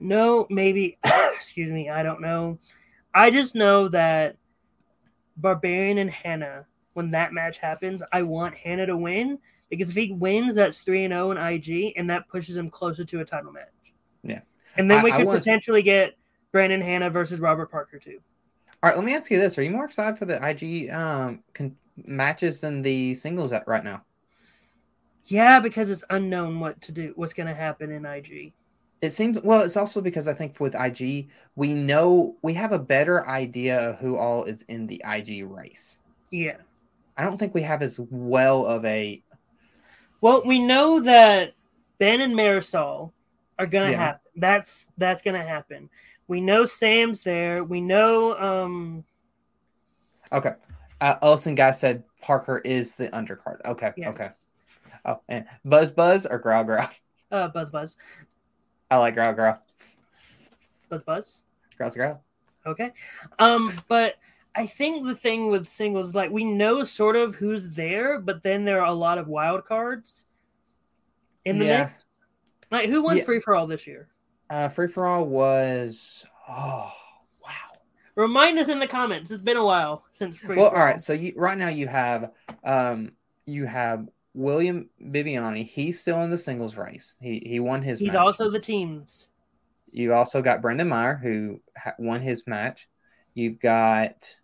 No, maybe excuse me, I don't know. I just know that Barbarian and Hanna, when that match happens, I want Hanna to win because if he wins, that's 3 and 0 in IG, and that pushes him closer to a title match. Yeah. And then I- we could was- potentially get Brandon Hanna versus Robert Parker too. All right, let me ask you this: Are you more excited for the IG um con- matches than the singles at right now? Yeah, because it's unknown what to do, what's going to happen in IG. It seems well. It's also because I think with IG, we know we have a better idea of who all is in the IG race. Yeah. I don't think we have as well of a Well, we know that Ben and Marisol are gonna Yeah. happen. That's that's gonna happen. We know Sam's there. We know um okay. Uh, Ellison guy said Parker is the undercard. Okay, Yeah. okay. Oh, and Buzz Buzz or Growl Growl. uh Buzz Buzz. I like Growl Growl. Buzz Buzz. Growl's Growl. Okay. Um, but I think the thing with singles, like we know sort of who's there, but then there are a lot of wild cards in the Yeah. mix. Like who won Yeah. free for all this year? Uh, Free for all was oh wow. Remind us in the comments. It's been a while since free. Well, all right. So you right now you have um you have William Bibiani. He's still in the singles race. He he won his. He's match. also the teams. You also got Brendan Meyer who ha- won his match. You've got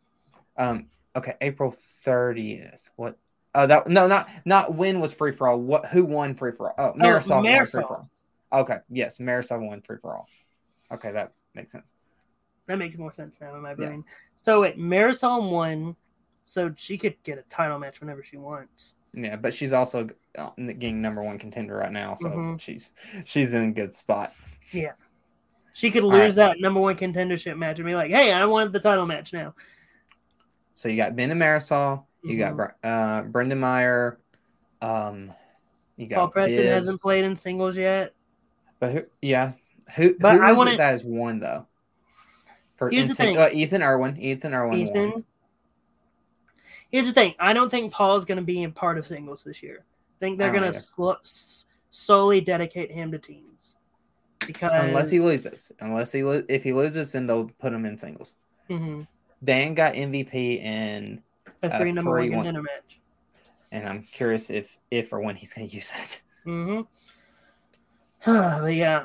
um okay April thirtieth. What? Oh that no not not when was free for all. What who won free for all? Oh Marisol won free for all. Okay yes Marisol won free for all. Okay that makes sense. That makes more sense now in my Yeah. brain. So wait, Marisol won, so she could get a title match whenever she wants. Yeah, but she's also uh, getting number one contender right now, so Mhm. she's she's in a good spot. Yeah, she could lose right. that number one contendership match and be like, "Hey, I want the title match now." So you got Ben and Marisol, you got Mhm. Br- uh, Brendan Meyer, um, you got Paul Preston hasn't played in singles yet. But who, yeah, who But who I is wanna- it that has won though? For Here's the thing. uh, Ethan Irwin, Ethan Irwin Ethan. won. Here's the thing: I don't think Paul's going to be in part of singles this year. I think they're going to sl- s- solely dedicate him to teams because Unless he loses, unless he lo- if he loses, then they'll put him in singles. Mhm. Dan got MVP in, a uh, free number one one. contender match. and I'm curious if if or when he's going to use it. Mm-hmm. but yeah,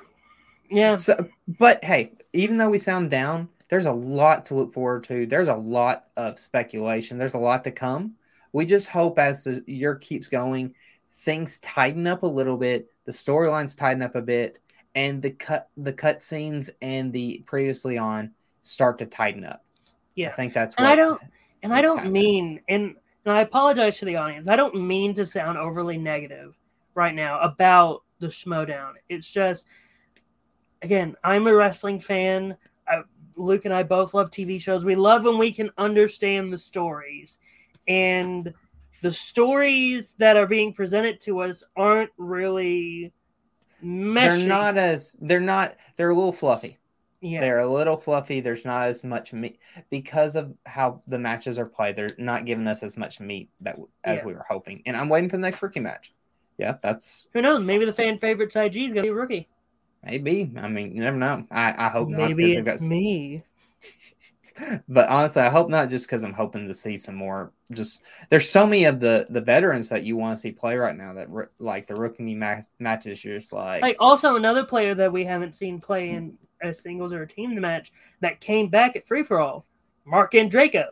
yeah. So, but hey, even though we sound down, there's a lot to look forward to. There's a lot of speculation. There's a lot to come. We just hope as the year keeps going, things tighten up a little bit, the storylines tighten up a bit, and the cut the cut scenes and the previously on start to tighten up. Yeah. I think that's And I don't- And I don't happening. mean, and, and I apologize to the audience. I don't mean to sound overly negative right now about the Schmodown. It's just, again, I'm a wrestling fan. I, Luke and I both love TV shows. We love when we can understand the stories, and the stories that are being presented to us aren't really meshing. they're not as they're not they're a little fluffy. Yeah. They're a little fluffy. There's not as much meat because of how the matches are played. They're not giving us as much meat that as Yeah. we were hoping. And I'm waiting for the next rookie match. Yeah, that's Who knows? Maybe the fan favorite Sai G is gonna be a rookie. maybe. I mean, you never know. I, I hope not. Maybe it's got- me. But honestly, I hope not. Just because I'm hoping to see some more. Just there's so many of the the veterans that you want to see play right now that like the rookie ma- matches. You're just like, Like also another player that we haven't seen play in a singles or a team match that came back at free for all, Marc Andreyko.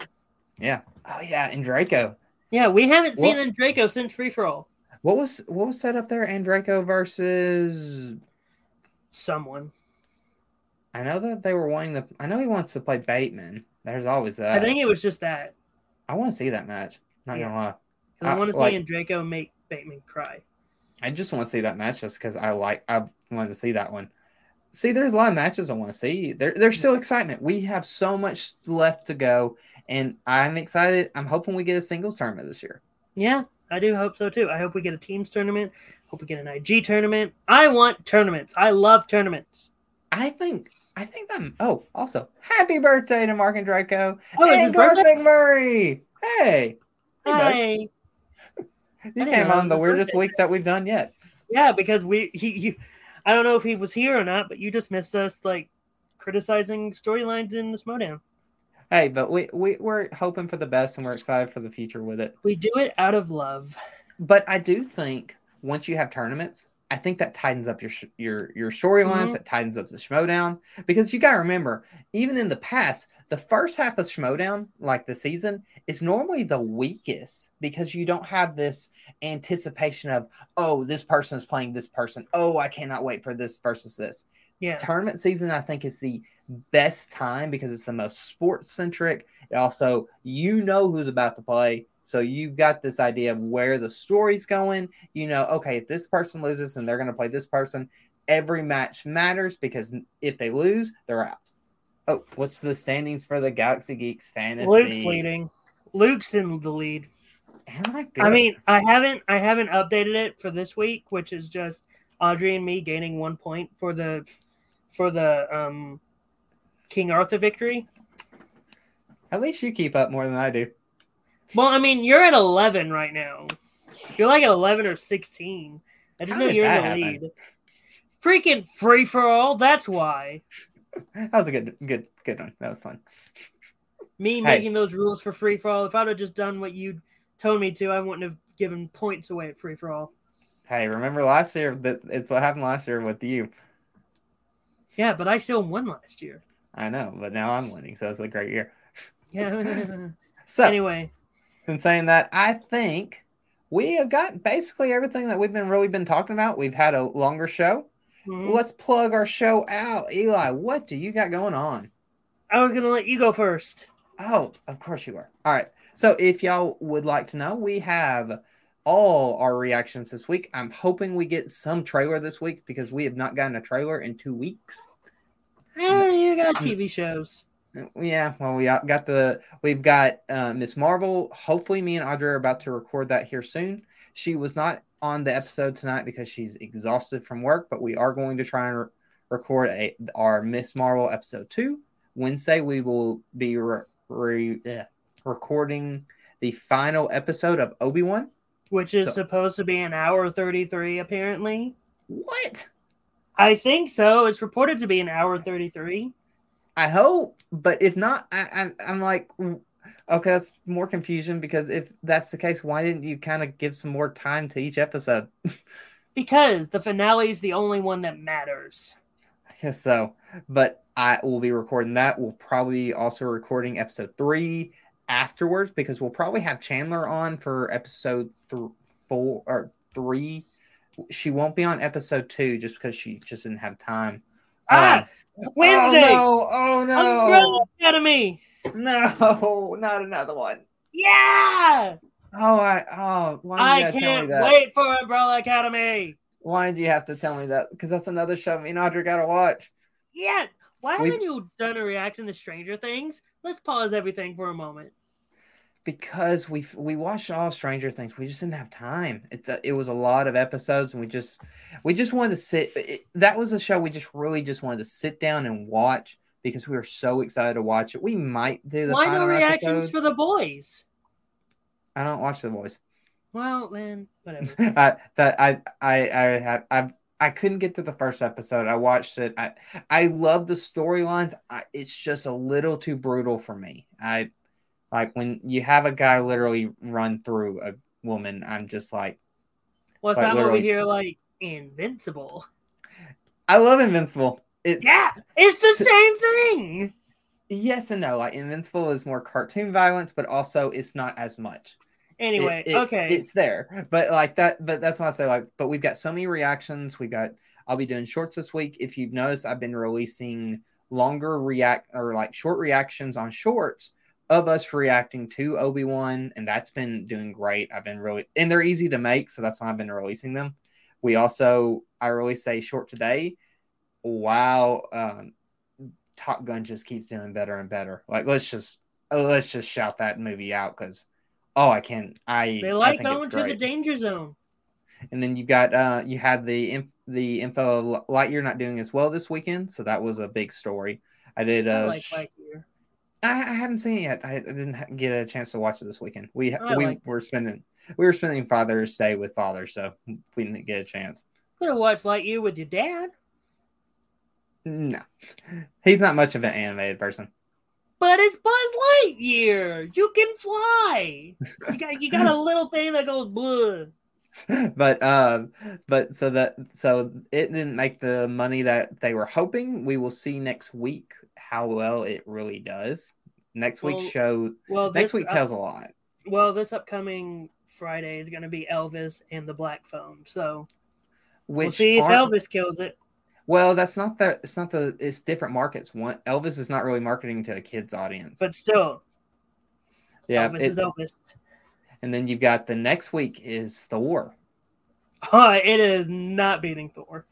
yeah, oh yeah, Andreyko. Yeah, we haven't seen What- Andreyko since free for all. What was what was set up there? Andreyko versus. Someone. I know that they were wanting to. I know he wants to play Bateman. There's always that. I think it was just that. I want to see that match. Not Yeah. gonna lie. I Uh, want to see like- Andreyko make Bateman cry. I just want to see that match just because I like. I wanted to see that one. See, there's a lot of matches I want to see. There, there's still excitement. We have so much left to go, and I'm excited. I'm hoping we get a singles tournament this year. Yeah, I do hope so too. I hope we get a teams tournament. Hope we get an IG tournament. I want tournaments. I love tournaments. I think. I think that. Oh, also, happy birthday to Marc Andreyko Oh, and Garth birthday? McMurray. Hey, Hey. Hi. you came on the weirdest birthday. week that we've done yet. Yeah, because we he, he I don't know if he was here or not, but you just missed us like criticizing storylines in the Schmodown. Hey, but we, we we're hoping for the best and we're excited for the future with it. We do it out of love. But I do think once you have tournaments, I think that tightens up your sh- your your storylines. Mhm. That tightens up the Schmodown because you got to remember, even in the past, the first half of Schmodown, like the season, is normally the weakest because you don't have this anticipation of oh, this person is playing this person. Oh, I cannot wait for this versus this. Yeah. Tournament season, I think, is the best time because it's the most sports centric. It also, you know who's about to play. So you've got this idea of where the story's going. You know, okay, if this person loses and they're going to play this person, every match matters because if they lose, they're out. Oh, what's the standings for the Galaxy Geeks fantasy? Luke's leading. Luke's in the lead. Am I, I mean, I haven't I haven't updated it for this week, which is just Audrey and me gaining one point for the for the um King Arthur victory. at least you keep up more than I do. Well, I mean, you're at eleven right now. You're like at eleven or sixteen. I just How know you're in the happen? lead. Freaking free for all. That's why That was a good, good, good one. That was fun. me Hey. making those rules for free for all. If I'd have just done what you told me to, I wouldn't have given points away at free for all. Hey, remember last year? That it's what happened last year with you. Yeah, but I still won last year. I know, but now I'm winning, so it's a great year. Yeah. So, anyway, in saying that, I think we have got basically everything that we've been really been talking about. We've had a longer show. mhm. Let's plug our show out. Eli, what do you got going on? I was gonna let you go first. Oh, of course you are. All right. So if y'all would like to know, we have all our reactions this week. I'm hoping we get some trailer this week because we have not gotten a trailer in two weeks. Eh, you got TV shows. Yeah, well, we got the we've got uh, Ms. Marvel. Hopefully, me and Audrey are about to record that here soon. She was not on the episode tonight because she's exhausted from work, but we are going to try and re- record a our Ms. Marvel episode two Wednesday. We will be re- re- eh, recording the final episode of Obi Wan. Which is So- supposed to be an hour 33, apparently. What? I think so. It's reported to be an hour 33. I hope, but if not, I, I, I'm like, okay, that's more confusion because if that's the case, why didn't you kind of give some more time to each episode? Because the finale is the only one that matters. I guess so. But I will be recording that. We'll probably be also recording episode three afterwards because we'll probably have Chandler on for episode th- four or three. She won't be on episode two just because she just didn't have time. Ah, Um, Wednesday! Oh no! Oh no! Umbrella Academy! No! Not another one. Yeah! Oh, I oh why I can't wait for Umbrella Academy! Why did you have to tell me that? Because that's another show me and Audrey gotta watch. Yeah! Why haven't you done a reaction to Stranger Things? Let's pause everything for a moment. Because we we watched all Stranger Things. We just didn't have time. It's a, it was a lot of episodes, and we just we just wanted to sit. It, that was a show we just really just wanted to sit down and watch because we were so excited to watch it. We might do the Why final no reactions episodes. for the boys? I don't watch the boys. Well, then whatever. I, that I I I have I I couldn't get to the first episode. I watched it. I I love the storylines. It's just a little too brutal for me. I like when you have a guy literally run through a woman. I'm just like, What's Like, that over here like Invincible? I love Invincible. It's Yeah, it's the To- same thing. yes and no. Like Invincible is more cartoon violence, but also it's not as much. Anyway, It- it- okay. it's there but like that but that's why i say like but we've got so many reactions we got i'll be doing shorts this week if you've noticed i've been releasing longer react or like short reactions on shorts of us reacting to obi-wan and that's been doing great i've been really and they're easy to make so that's why i've been releasing them we also i released a short today wow um top gun just keeps doing better and better like let's just uh, let's just shout that movie out because oh i can't. i they I like it's going to the danger zone. and then you got uh you had the inf- the info lightyear not doing as well this weekend so that was a big story i did I uh like sh- Lightyear. I, I haven't seen it yet i, I didn't get a chance to watch it this weekend we we liked it. were spending we were spending father's day with father so we didn't get a chance Could have watched Lightyear with your dad, no he's not much of an animated person but it's Buzz Lightyear. You can fly. You got you got a little thing that goes blue. but um but so that so it didn't make the money that they were hoping we will see next week how well it really does next week's Well, show Well, next week up- tells a lot well, this upcoming Friday is going to be Elvis and the Black Phone. So which we'll see if Elvis kills it. well that's not the it's not the it's different markets one elvis is not really marketing to a kids audience But still, yeah Elvis it's, is Elvis. and then you've got the next week is thor Uh, it is not beating Thor.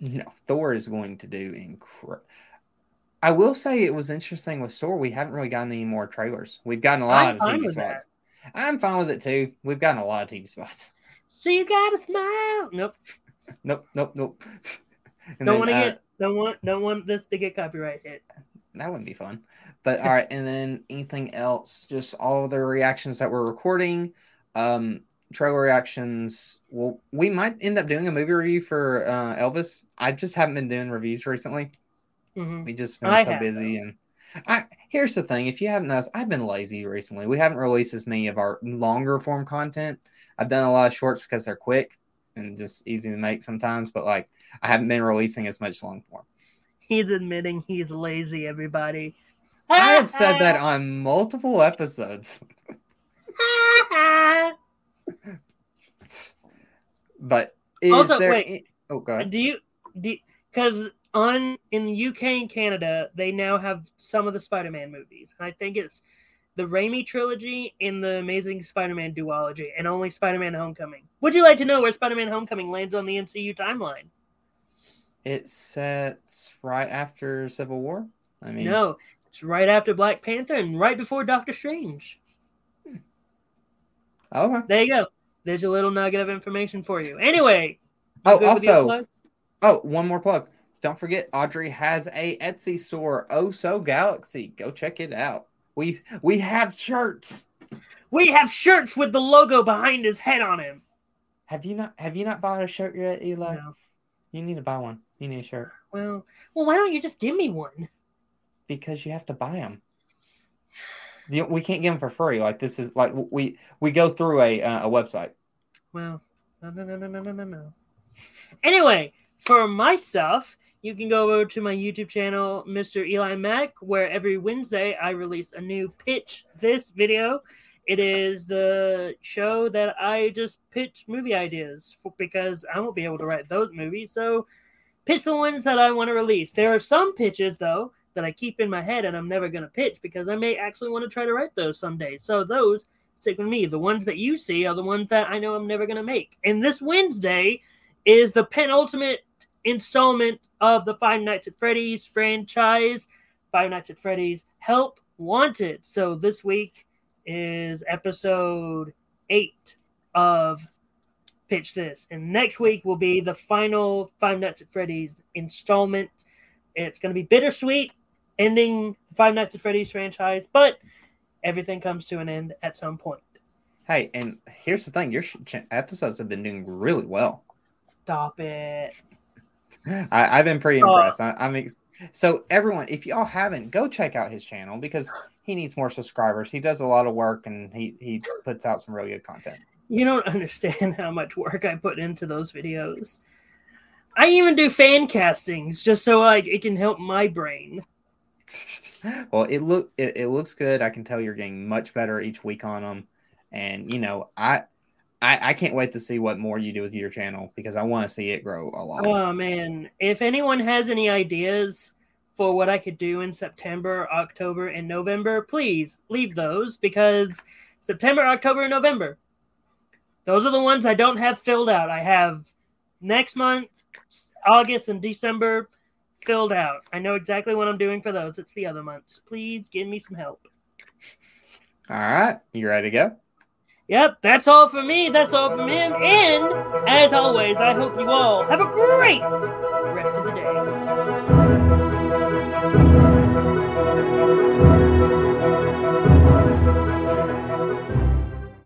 no thor is going to do incredible I will say it was interesting with Thor. We haven't really gotten any more trailers. We've gotten a lot I'm of TV spots. I'm fine with it too. We've gotten a lot of TV spots. She's got a smile. Nope. Nope, nope, nope. And don't want to uh, get. Don't want. Don't want this to get copyright hit. that wouldn't be fun. But all right, and then anything else? Just all the reactions that we're recording. Um, trailer reactions. Well, we might end up doing a movie review for uh, Elvis. I just haven't been doing reviews recently. Hmm We just been I so have, busy and. I, here's the thing: if you haven't noticed, I've been lazy recently. We haven't released as many of our longer form content. I've done a lot of shorts because they're quick and just easy to make sometimes. But like, I haven't been releasing as much long form. He's admitting he's lazy. Everybody. I have said that on multiple episodes. But is Also, there? wait. any- oh, God. do you? Do because on in the UK and Canada they now have some of the Spider-Man movies. I think it's the Raimi trilogy and the Amazing Spider-Man duology, and only Spider-Man: Homecoming. Would you like to know where Spider-Man: Homecoming lands on the MCU timeline? It sets right after Civil War. I mean, No, it's right after Black Panther and right before Doctor Strange. Hmm. Okay. There you go. There's a little nugget of information for you. Anyway. you Oh, good with your also. Oh, one more plug. Don't forget, Audrey has a Etsy store, Oh So Galaxy. Go check it out. We we have shirts. We have shirts with the logo behind his head on him. Have you not have you not bought a shirt yet, Eli? No. You need to buy one. You need a shirt. Well, well, why don't you just give me one? Because you have to buy them. We can't give them for free. Like this is like we we go through a uh, a website. Well, no, no, no, no, no, no, no. Anyway, for myself, you can go over to my YouTube channel, Mr. Eli Mack, where every Wednesday I release a new pitch this video. It is the show that I just pitch movie ideas for, because I won't be able to write those movies. So, pitch the ones that I want to release. There are some pitches though that I keep in my head and I'm never going to pitch because I may actually want to try to write those someday. So those stick with me. The ones that you see are the ones that I know I'm never going to make. And this Wednesday is the penultimate installment of the Five Nights at Freddy's franchise. Five Nights at Freddy's Help Wanted. So this week is episode eight of Pitch This. And next week will be the final Five Nights at Freddy's installment. It's going to be bittersweet, ending the Five Nights at Freddy's franchise, but everything comes to an end at some point. Hey, and here's the thing: your sh- episodes have been doing really well. Stop it. I, I've been pretty impressed. I, I'm ex- so everyone, if y'all haven't, go check out his channel because he needs more subscribers. He does a lot of work and he he puts out some really good content. You don't understand how much work I put into those videos. I even do fan castings just so like it can help my brain. well, it look it, it looks good. I can tell you're getting much better each week on them, and you know I. I, I can't wait to see what more you do with your channel because I want to see it grow a lot. Oh man, if anyone has any ideas for what I could do in September, October, and November, please leave those because September, October, and November. Those are the ones I don't have filled out. I have next month, August, and December filled out. I know exactly what I'm doing for those. It's the other months. Please give me some help. All right, you ready to go? Yep, that's all for me. That's all from him. And as always, I hope you all have a great rest of the day.